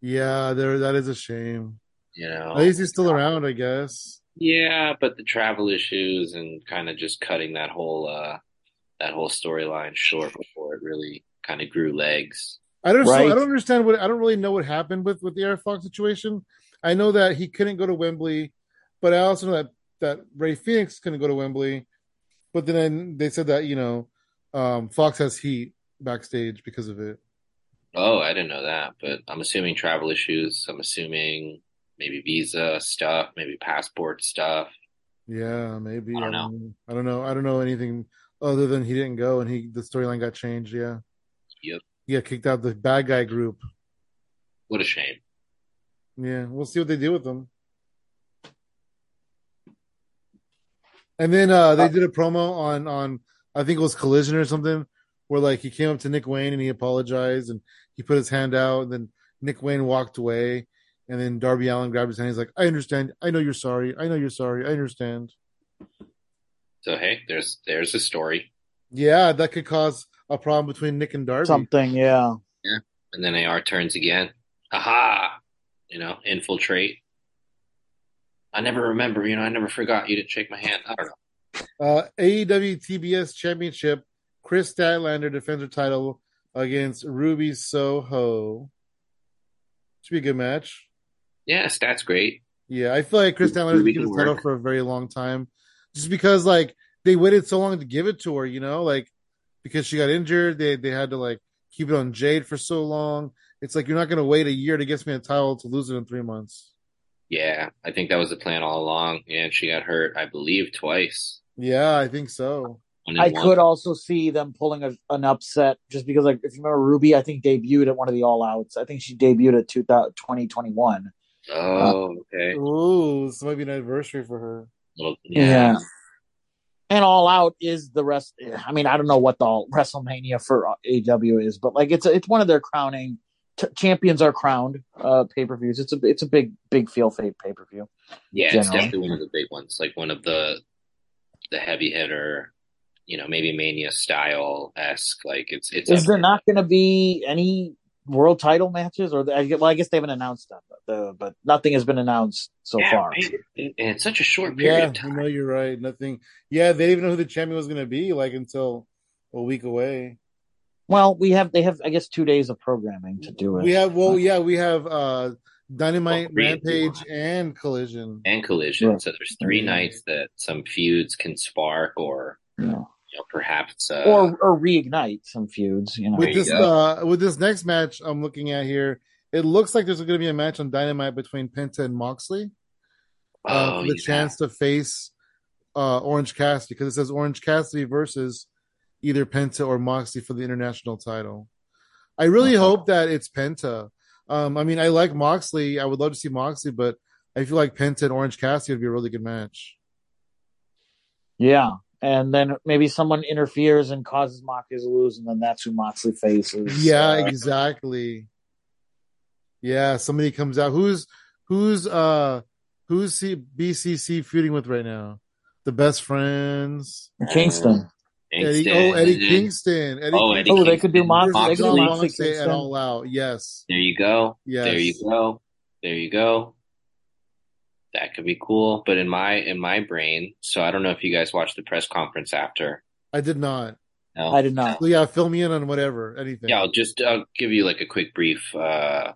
Yeah, there that is a shame. You know, At least he's still around, I guess. yeah, but the travel issues and kind of just cutting that whole uh that whole storyline short before it really kind of grew legs. I don't. Right. I don't understand what. I don't really know what happened with with the AR Fox situation. I know that he couldn't go to Wembley, but I also know that that Rey Fénix couldn't go to Wembley. But then they said that you know, um, Fox has heat backstage because of it. Oh, I didn't know that, but I'm assuming travel issues. I'm assuming maybe visa stuff, maybe passport stuff. Yeah, maybe. I don't know. Um, I don't know. I don't know anything other than he didn't go and he the storyline got changed. Yeah. Yep. He got kicked out the bad guy group. What a shame. Yeah, we'll see what they do with them. And then uh they did a promo on on I think it was Collision or something where like he came up to Nick Wayne and he apologized and he put his hand out and then Nick Wayne walked away and then Darby Allin grabbed his hand. He's like, "I understand. I know you're sorry. I know you're sorry. I understand." So hey, there's there's a story. Yeah, that could cause a problem between Nick and Darby. Something, yeah. Yeah, And then AR turns again. Aha! You know, infiltrate. I never remember, you know, I never forgot you didn't shake my hand. I don't know. Uh, AEW TBS Championship. Kris Statlander defends her title against Ruby Soho. Should be a good match. Yeah, stats great. Yeah, I feel like Kris Statlander has been this title for a very long time, just because like they waited so long to give it to her. You know, like because she got injured, they they had to like keep it on Jade for so long. It's like you're not going to wait a year to get me a title to lose it in three months. Yeah, I think that was the plan all along. And she got hurt, I believe, twice. Yeah, I think so. One and I one. could also see them pulling a, an upset just because, like, if you remember, Ruby, I think debuted at one of the All Outs. I think she debuted at 2000 2021. Oh, okay. Ooh, this might be an anniversary for her. Little, Yeah. yeah. And All Out is the rest. I mean, I don't know what the WrestleMania for AW is, but like it's it's one of their crowning t- champions are crowned uh, pay per views. It's a it's a big big feel for pay per view. Yeah, it's definitely one of the big ones. Like one of the the heavy hitter, you know, maybe Mania style esque. Like it's it's Is there there. not going to be any world title matches? Or I guess- well, I guess they haven't announced them, but, the, but nothing has been announced so Yeah, far. right. And and it's such a short period Yeah, of time. know you're right. Nothing. Yeah, they didn't even know who the champion was going to be like until a week away. Well, we have they have I guess two days of programming to do it. We have well, yeah, we have uh Dynamite, Well, three two. Rampage, and Collision. and collision. Right. So there's three nights that some feuds can spark, or Yeah. You know, perhaps uh, or or reignite some feuds. You know, With this uh with this next match I'm looking at here, it looks like there's going to be a match on Dynamite between Penta and Moxley. uh, oh, for the yeah. chance to face uh, Orange Cassidy because it says Orange Cassidy versus either Penta or Moxley for the international title. I really Okay. hope that it's Penta. Um, I mean, I like Moxley. I would love to see Moxley, but I feel like Penta and Orange Cassidy would be a really good match. yeah. And then maybe someone interferes and causes Moxley to lose, and then that's who Moxley faces. Yeah, Uh, exactly. Yeah, somebody comes out. Who's who's uh who's C- BCC feuding with right now? The best friends. Kingston. Eddie, Kingston. oh, Eddie Kingston. Eddie Oh, Eddie Oh, they could do Kingston. Moxley. They could do Moxley Moxley Kingston. and all out. Yes. There you go. Yes. There you go. There you go. That could be cool. But in my in my brain, so I don't know if you guys watched the press conference after. I did not. No. I did not. So yeah, fill me in on whatever, anything. Yeah, I'll just I'll give you like a quick brief. Uh,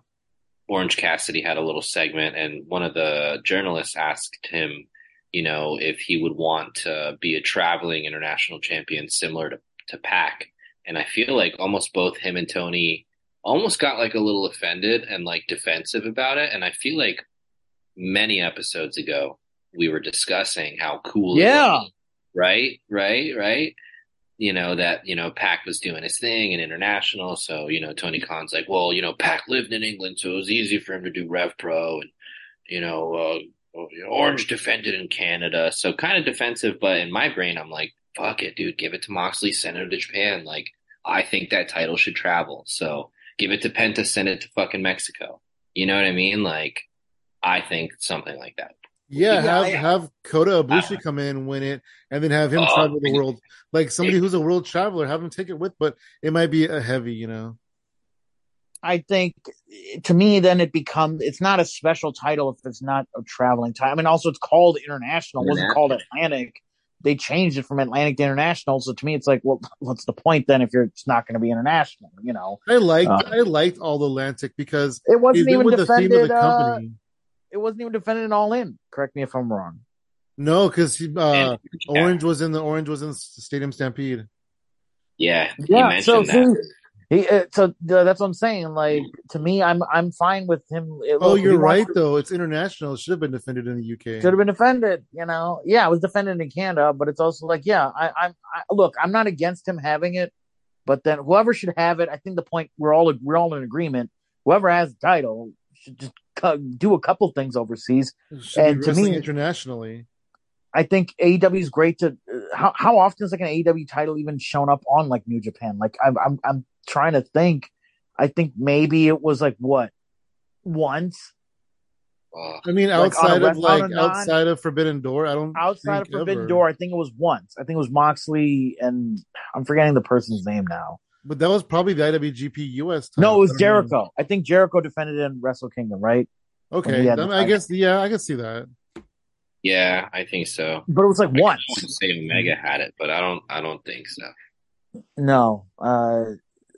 Orange Cassidy had a little segment, and one of the journalists asked him, you know, if he would want to be a traveling international champion similar to to Pac. And I feel like almost both him and Tony almost got like a little offended and like defensive about it. And I feel like many episodes ago we were discussing how cool. it Yeah. was right, right, right. You know, that, you know, Pac was doing his thing in international. So, you know, Tony Khan's like, well, you know, Pac lived in England, so it was easy for him to do Rev Pro and, you know, uh, you know, Orange defended in Canada. So kind of defensive, but in my brain, I'm like, fuck it, dude, give it to Moxley, send it to Japan. Like, I think that title should travel. So give it to Penta, send it to fucking Mexico. You know what I mean? Like, I think something like that. Yeah, Yeah, have I- have Kota Ibushi come in, win it, and then have him Oh, travel the world. Like somebody who's a world traveler, have him take it with, but it might be a heavy, you know. I think to me, then it becomes it's not a special title if it's not a traveling title. I mean, also it's called international. It wasn't called Atlantic. They changed it from Atlantic to international. So to me, it's like, well, what's the point then if you're it's not going to be international? You know, I liked Uh, I liked all the Atlantic because it it wasn't went even with the theme of defended. the Uh, company. It wasn't even defended in All In. Correct me if I'm wrong. no, because uh, And- Orange was in the Orange was in Stadium Stampede. Yeah, Yeah. mentioned So that. see, he, uh, so uh, that's what I'm saying. Like to me, I'm I'm fine with him. It- Oh, look, you're right to- though. It's international. It should have been defended in the UK. should have been defended. You know, yeah, it was defended in Canada, but it's also like, yeah, I, I'm I, look, I'm not against him having it, but then whoever should have it, I think the point we're all we're all in agreement. Whoever has the title should just co- do a couple things overseas. Should and to me- internationally. I think AEW is great to. Uh, how how often is like an AEW title even shown up on like New Japan? Like I'm I'm I'm trying to think. I think maybe it was like what once I mean, Like, outside of like a non- outside of Forbidden Door, I don't outside of Forbidden ever. Door. I think it was once. I think it was Moxley and I'm forgetting the person's name now. But that was probably the IWGP US. Title. No, it was I don't know. Jericho. I think Jericho defended it in Wrestle Kingdom, right? Okay, he had then the I guess yeah, I can see that. yeah, I think so. But it was like I once. want to say Omega had it, but I don't. I don't think so. No, uh,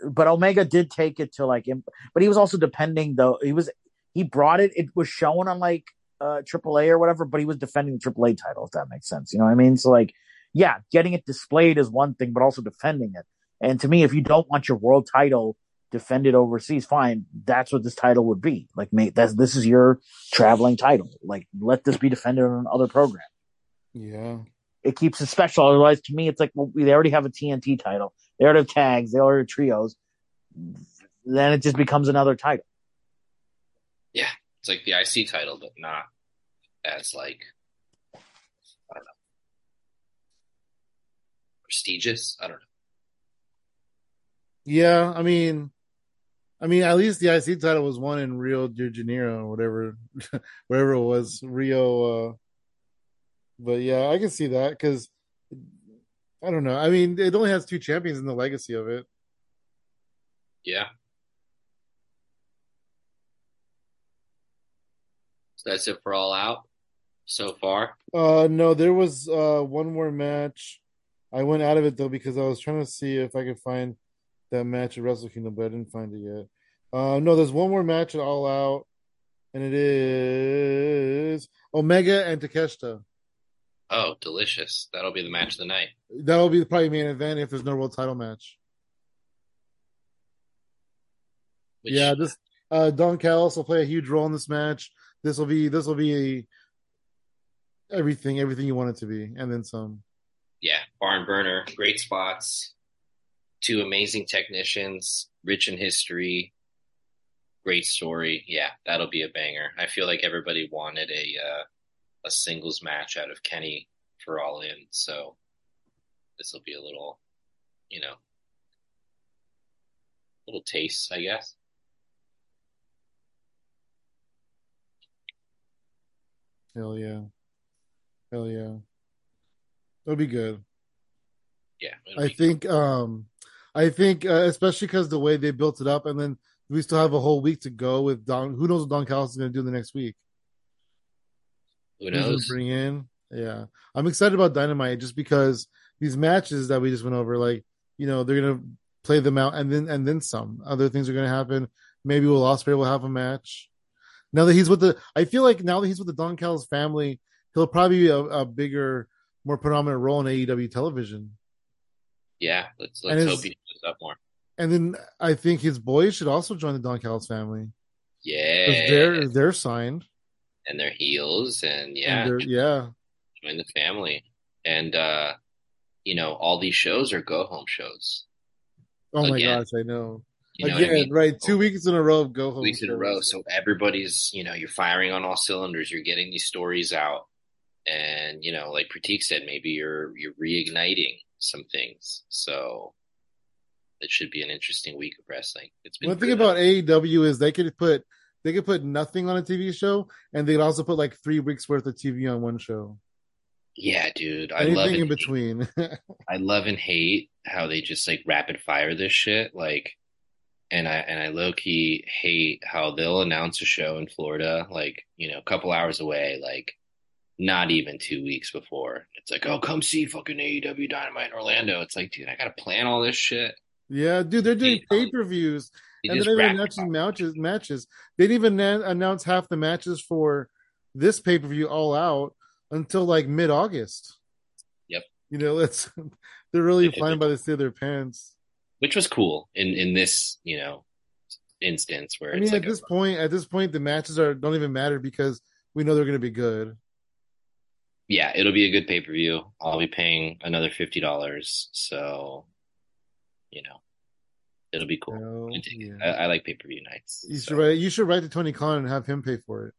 but Omega did take it to like, imp- but he was also depending though. He was he brought it. It was shown on like uh AAA or whatever, but he was defending the AAA title. If that makes sense, you know what I mean? So like, yeah, getting it displayed is one thing, but also defending it. And to me, if you don't want your world title defended overseas, fine. That's what this title would be. Like, mate, that's this is your traveling title. Like, let this be defended on another program. Yeah, It keeps it special. Otherwise, to me, it's like well, they already have a TNT title. They already have tags. They already have trios. Then it just becomes another title. Yeah, it's like the IC title, but not as like I don't know prestigious. I don't know. Yeah, I mean, I mean, at least the IC title was won in Rio de Janeiro, whatever, wherever it was, Rio. Uh, but yeah, I can see that because I don't know. I mean, it only has two champions in the legacy of it. Yeah. So that's it for all out so far. Uh, no, there was uh one more match. I went out of it though because I was trying to see if I could find that match at Wrestle Kingdom, but I didn't find it yet. Uh, no, there's one more match at All Out, and it is Omega and Takeshita. Oh, delicious! That'll be the match of the night. That'll be the probably main event if there's no world title match. Which, yeah, this uh, Don Callis will play a huge role in this match. This will be this will be a, everything everything you want it to be, and then some. yeah, barn burner, great spots, two amazing technicians, rich in history, great story. Yeah, that'll be a banger. I feel like everybody wanted a uh, a singles match out of Kenny for All In, so this will be a little, you know, little taste, I guess. Hell yeah, hell yeah, it'll be good. Yeah, I be- think um I think uh, especially because the way they built it up, and then we still have a whole week to go with Don. Who knows what Don Callis is going to do the next week? who knows? Bring in, yeah. I'm excited about Dynamite just because these matches that we just went over, like you know, they're gonna play them out, and then and then some other things are gonna happen. Maybe Will Ospreay will have a match. Now that he's with the, I feel like now that he's with the Don Callis family, he'll probably be a, a bigger, more predominant role in AEW television. Yeah, let's And let's his- hope he up more. And then I think his boys should also join the Don Callis family. Yeah, They're they're signed. and their heels, and And yeah, they're- yeah. join the family. And uh, you know, all these shows are go home shows. Oh my gosh, I know. You know Again, I mean? right? Two weeks in a row of go home. weeks in a row. So everybody's, you know, you're firing on all cylinders. You're getting these stories out, and you know, like Prateek said, maybe you're you're reigniting some things. So it should be an interesting week of wrestling. It's been One thing about AEW is they could put they could put nothing on a TV show, and they could also put like three weeks worth of TV on one show. yeah, dude, I Anything love in between. I love and hate how they just like rapid fire this shit, like. And I and I low key hate how they'll announce a show in Florida, like you know, a couple hours away, like not even two weeks before. It's like, oh, come see fucking AEW Dynamite in Orlando. It's like, dude, I gotta plan all this shit. Yeah, dude, they're doing um, pay per views, and they're rapid announcing matches. Matches. They didn't even announce half the matches for this pay per view all out until like mid August. Yep. You know, it's they're really They flying it. by the seat of their pants. which was cool in in this you know instance where I it's mean, like at this point, at this point, the matches are don't even matter because we know they're going to be good. yeah, it'll be a good pay per view. I'll be paying another fifty dollars, so you know, it'll be cool. So, I, it. yeah. I, I like pay per view nights. You so, should write. You should write to Tony Khan and have him pay for it.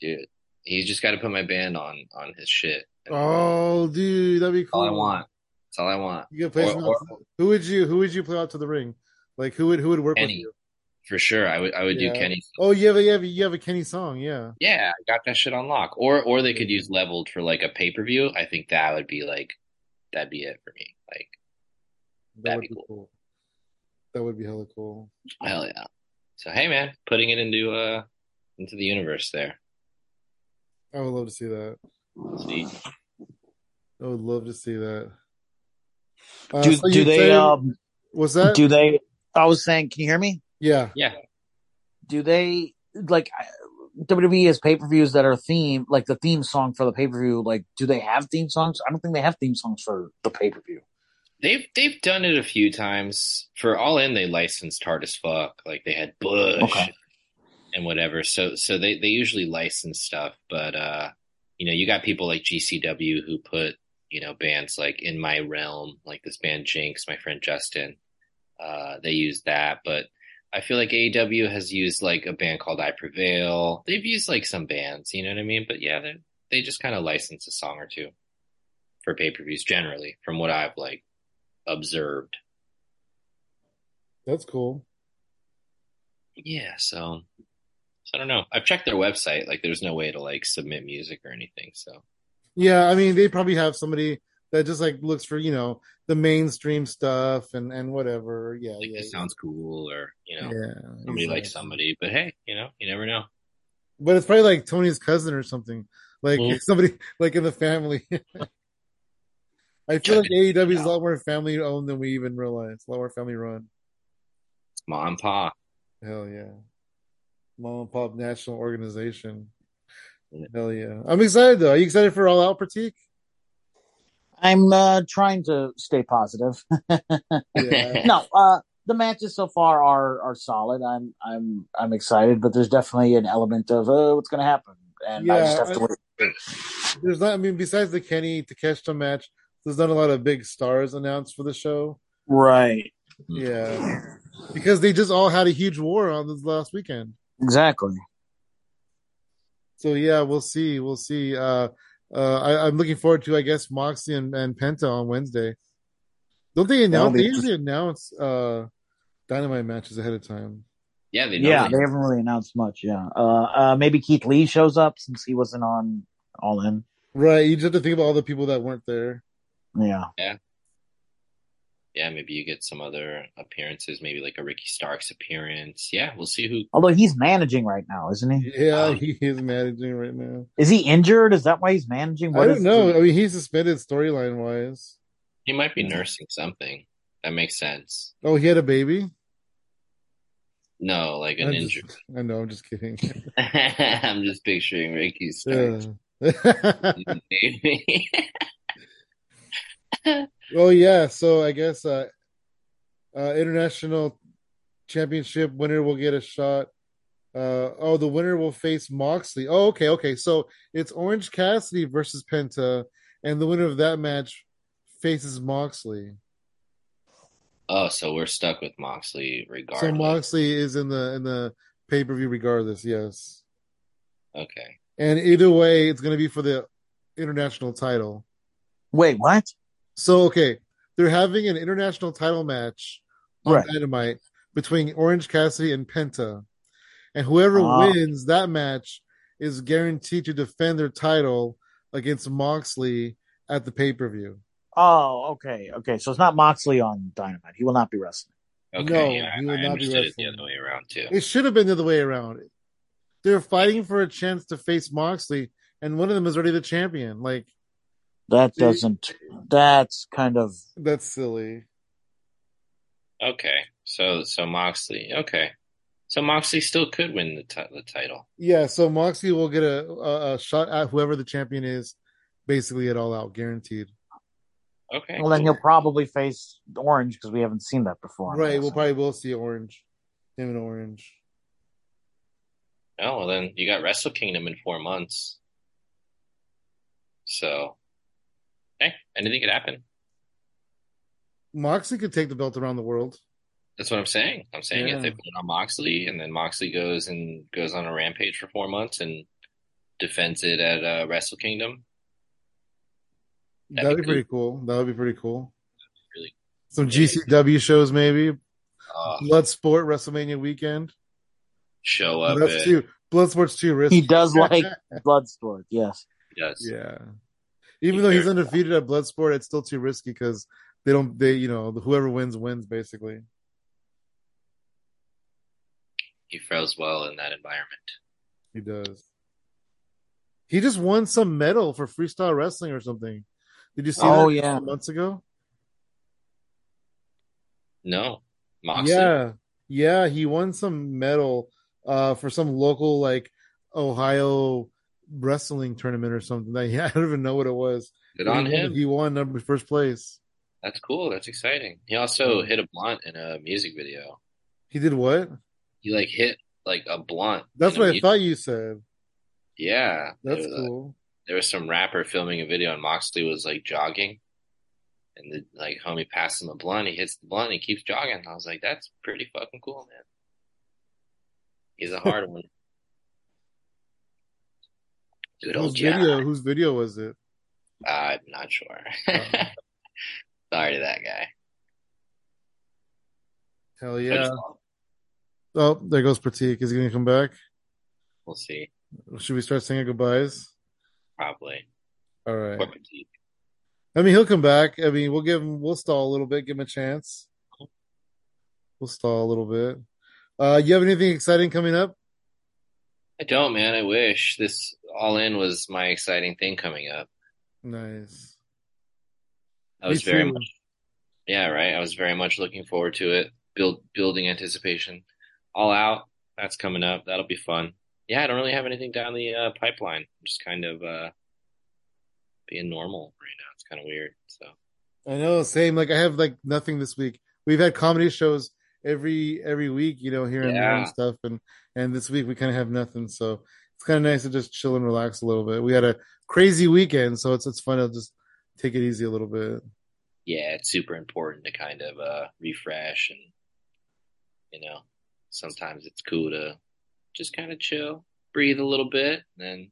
dude. He's just got to put my band on on his shit. Oh, dude, that'd be cool. all I want. That's all I want. You could play Or- or- who would you? Who would you play out to the ring? Like who would who would work with you? For sure, I would I would Yeah. do Kenny. Oh, you have a you have a, you have a Kenny song, yeah. Yeah, I got that shit on lock. Or or they could use leveled for like a pay per view. I think that would be like that'd be it for me. Like That That'd would be be cool. cool. That would be hella cool. hell yeah. So hey man, putting it into uh into the universe there. I would love to see that. See, I would love to see that. Uh, Do, so do they say- um What's that? do they I was saying, can you hear me? yeah. yeah, Do they like WWE has pay per views that are theme like the theme song for the pay per view? Like, do they have theme songs? I don't think they have theme songs for the pay per view. They've they've done it a few times. For All In, they licensed hard as fuck. Like they had Bush Okay. and whatever. So so they they usually license stuff, but uh, you know, you got people like GCW who put you know bands like In My Realm, like this band Jinx, my friend Justin. Uh, they use that, but I feel like AEW has used like a band called I Prevail. They've used like some bands, you know what I mean? But yeah, they they just kind of license a song or two for pay per views generally, from what I've like observed. That's cool. Yeah, so, so I don't know. I've checked their website. Like, there's no way to like submit music or anything. So Yeah, I mean, they probably have somebody that just like looks for you know the mainstream stuff and and whatever. Yeah, like yeah, this sounds cool, or you know, yeah. somebody exactly. likes somebody. But hey, you know, you never know. But it's probably like Tony's cousin or something, like Mhm. somebody like in the family. I feel like AEW is a lot more family owned than we even realize. A lot more family run. Mom and pop. Hell yeah. Mom and pop national organization. Yeah. Hell yeah. I'm excited though. Are you excited for All Out Prateek? I'm uh, trying to stay positive. Yeah. no, uh, the matches so far are are solid. I'm I'm I'm excited, but there's definitely an element of uh, what's going to happen, and I just Yeah, have to I- wait. There's not I mean, besides the Kenny Takeshita match, there's not a lot of big stars announced for the show. Right. Yeah. Because they just all had a huge war on this last weekend. Exactly. So yeah, we'll see. We'll see. Uh, uh, I, I'm looking forward to, I guess, Moxie and, and Penta on Wednesday. Don't they announce? They usually announce uh, dynamite matches ahead of time. Yeah, they Yeah, they haven't really announced much. Yeah. Uh, uh, maybe Keith Lee shows up since he wasn't on All In. Right. You just have to think about all the people that weren't there. Yeah. yeah, Yeah, maybe you get some other appearances, maybe like a Ricky Starks appearance. Yeah, we'll see who. Although he's managing right now, isn't he? Yeah, Um, he is managing right now. Is he injured? Is that why he's managing? I don't is know. the- I mean, he's suspended storyline wise. He might be nursing something. That makes sense. Oh, he had a baby. No, like an I'm injury. just- I know. I'm just kidding. I'm just picturing Ricky Starks. Yeah. Maybe. Oh yeah, so I guess uh, uh international championship winner will get a shot. Uh oh, the winner will face Moxley. Oh, okay, okay. So it's Orange Cassidy versus Penta, and the winner of that match faces Moxley. oh, so we're stuck with Moxley regardless. So. Moxley is in the in the pay per view regardless. Yes, okay. and either way, it's going to be for the international title. Wait, what? So okay, they're having an international title match on Right. Dynamite between Orange Cassidy and Penta, and whoever Ah. wins that match is guaranteed to defend their title against Moxley at the pay per view. Oh, okay, okay. So it's not Moxley on Dynamite. He will not be wrestling. Okay. No, yeah, he will I not be understood it the other way around too. It should have been the other way around. They're fighting for a chance to face Moxley, and one of them is already the champion. Like That doesn't. That's kind of. that's silly. Okay. So so Moxley. Okay. So Moxley still could win the ti- the title. Yeah, so Moxley will get a, a, a shot at whoever the champion is, basically at all out, guaranteed. Okay. Well, then cool. he'll probably face Orange because we haven't seen that before. Right, we'll probably will see Orange, him and Orange. Oh, well then you got Wrestle Kingdom in four months. So, hey, anything could happen. Moxley could take the belt around the world. That's what I'm saying. I'm saying Yeah. if they put it on Moxley and then Moxley goes and goes on a rampage for four months and defends it at uh, Wrestle Kingdom, That'd That'd be be pretty cool. That would be pretty cool. really Some Yeah. GCW shows maybe. uh, Bloodsport WrestleMania weekend. show up. That's at- too. Bloodsport's too risky. He does like Bloodsport. Yes. he does. Yeah. Even though he's undefeated at Bloodsport, it's still too risky because they don't. They you know whoever wins wins basically. He throws well in that environment. He does. He just won some medal for freestyle wrestling or something. Did you see Oh, that yeah. months ago? No, Moxley. Yeah, yeah, he won some medal uh, for some local like Ohio wrestling tournament or something. That Yeah, I don't even know what it was. Good on he won, him. He won number first place. That's cool. That's exciting. He also hmm. hit a blunt in a music video. He did what? He like hit like a blunt. That's what I music- thought you said. Yeah, That's was, cool. there was some rapper filming a video, and Moxley was like jogging, and the like homie passed him a blunt. He hits the blunt, and he keeps jogging. I was like, that's pretty fucking cool, man. He's a hard one. Good Whose old video? Whose video was it? I'm not sure. Oh. Sorry to that guy. Hell yeah! Oh, there goes Prateek. Is he gonna come back? We'll see. Should we start saying goodbyes? Probably. All right. I mean, he'll come back. I mean, we'll give him. We'll stall a little bit. Give him a chance. We'll stall a little bit. Uh, you have anything exciting coming up? I don't, man. I wish this all in was my exciting thing coming up. Nice. I was very much, yeah, right. I was very much looking forward to it. Build, building anticipation. All out. That's coming up. That'll be fun. Yeah, I don't really have anything down the uh, pipeline. I'm just kind of uh, being normal right now. It's kind of weird. So I know, same. Like I have like nothing this week. We've had comedy shows every every week, you know, here and there and stuff, and and this week we kind of have nothing. So it's kind of nice to just chill and relax a little bit. We had a crazy weekend, so it's it's fun to just take it easy a little bit. yeah, it's super important to kind of uh, refresh and you know, sometimes it's cool to just kind of chill, breathe a little bit, and then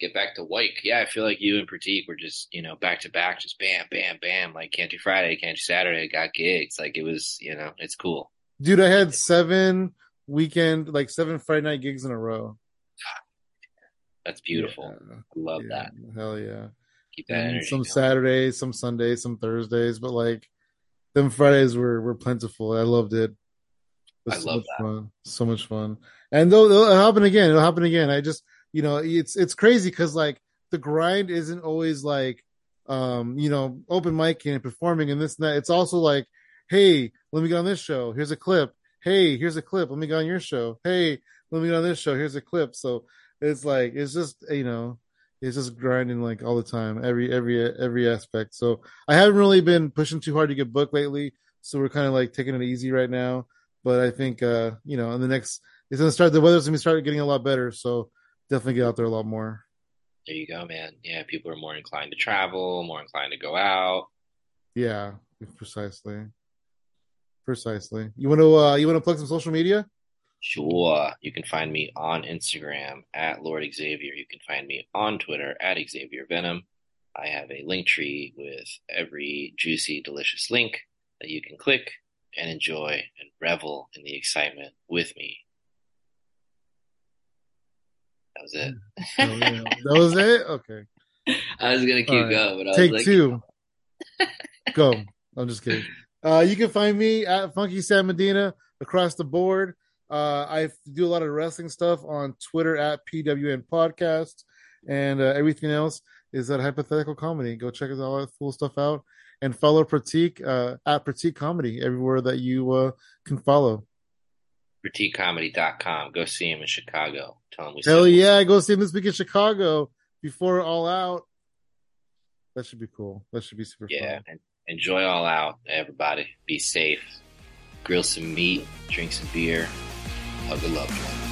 get back to White. Yeah, I feel like you and Prateek were just, you know, back to back, just bam, bam, bam. Like can't do Friday, can't do Saturday, got gigs. Like it was, you know, it's cool. Dude, I had seven weekend, like seven Friday night gigs in a row. That's beautiful. Yeah, love yeah, that. Hell yeah. Keep that And some going. Saturdays, some Sundays, some Thursdays, but like them Fridays were were plentiful. I loved it. It was I so love much that. fun. So much fun. And though it'll happen again, it'll happen again. I just you know, it's it's crazy because like the grind isn't always like um, you know, open mic and performing and this and that. It's also like, hey, let me get on this show. Here's a clip. Hey, here's a clip. Let me get on your show. Hey, let me get on this show. Here's a clip. So it's like it's just you know, it's just grinding like all the time, every every every aspect. So I haven't really been pushing too hard to get booked lately. So we're kind of like taking it easy right now. But I think uh, you know, in the next it's gonna start the weather's gonna start getting a lot better. So definitely get out there a lot more. There you go, man. Yeah, people are more inclined to travel, more inclined to go out. Yeah, precisely. Precisely. You want to uh you want to plug some social media? Sure. You can find me on Instagram at Lord Xavier. You can find me on Twitter at Xavier Venom. I have a link tree with every juicy, delicious link that you can click and enjoy and revel in the excitement with me. That was it. Oh, yeah. That was it. Okay. I was gonna keep right. going, but I Take was like, two. Go. I'm just kidding. Uh, you can find me at Funky Sam Medina across the board. Uh, I do a lot of wrestling stuff on Twitter at PWN Podcast, and uh, everything else is at Hypothetical Comedy. Go check all that cool stuff out, and follow Prateek uh, at Prateek Comedy everywhere that you uh, can follow. PrateekComedy.com. Go see him in Chicago. Tell him we Hell yeah! Go see him this week in Chicago before All Out. That should be cool. That should be super Yeah, fun. enjoy all out, everybody. Be safe. Grill some meat, drink some beer, hug a loved one.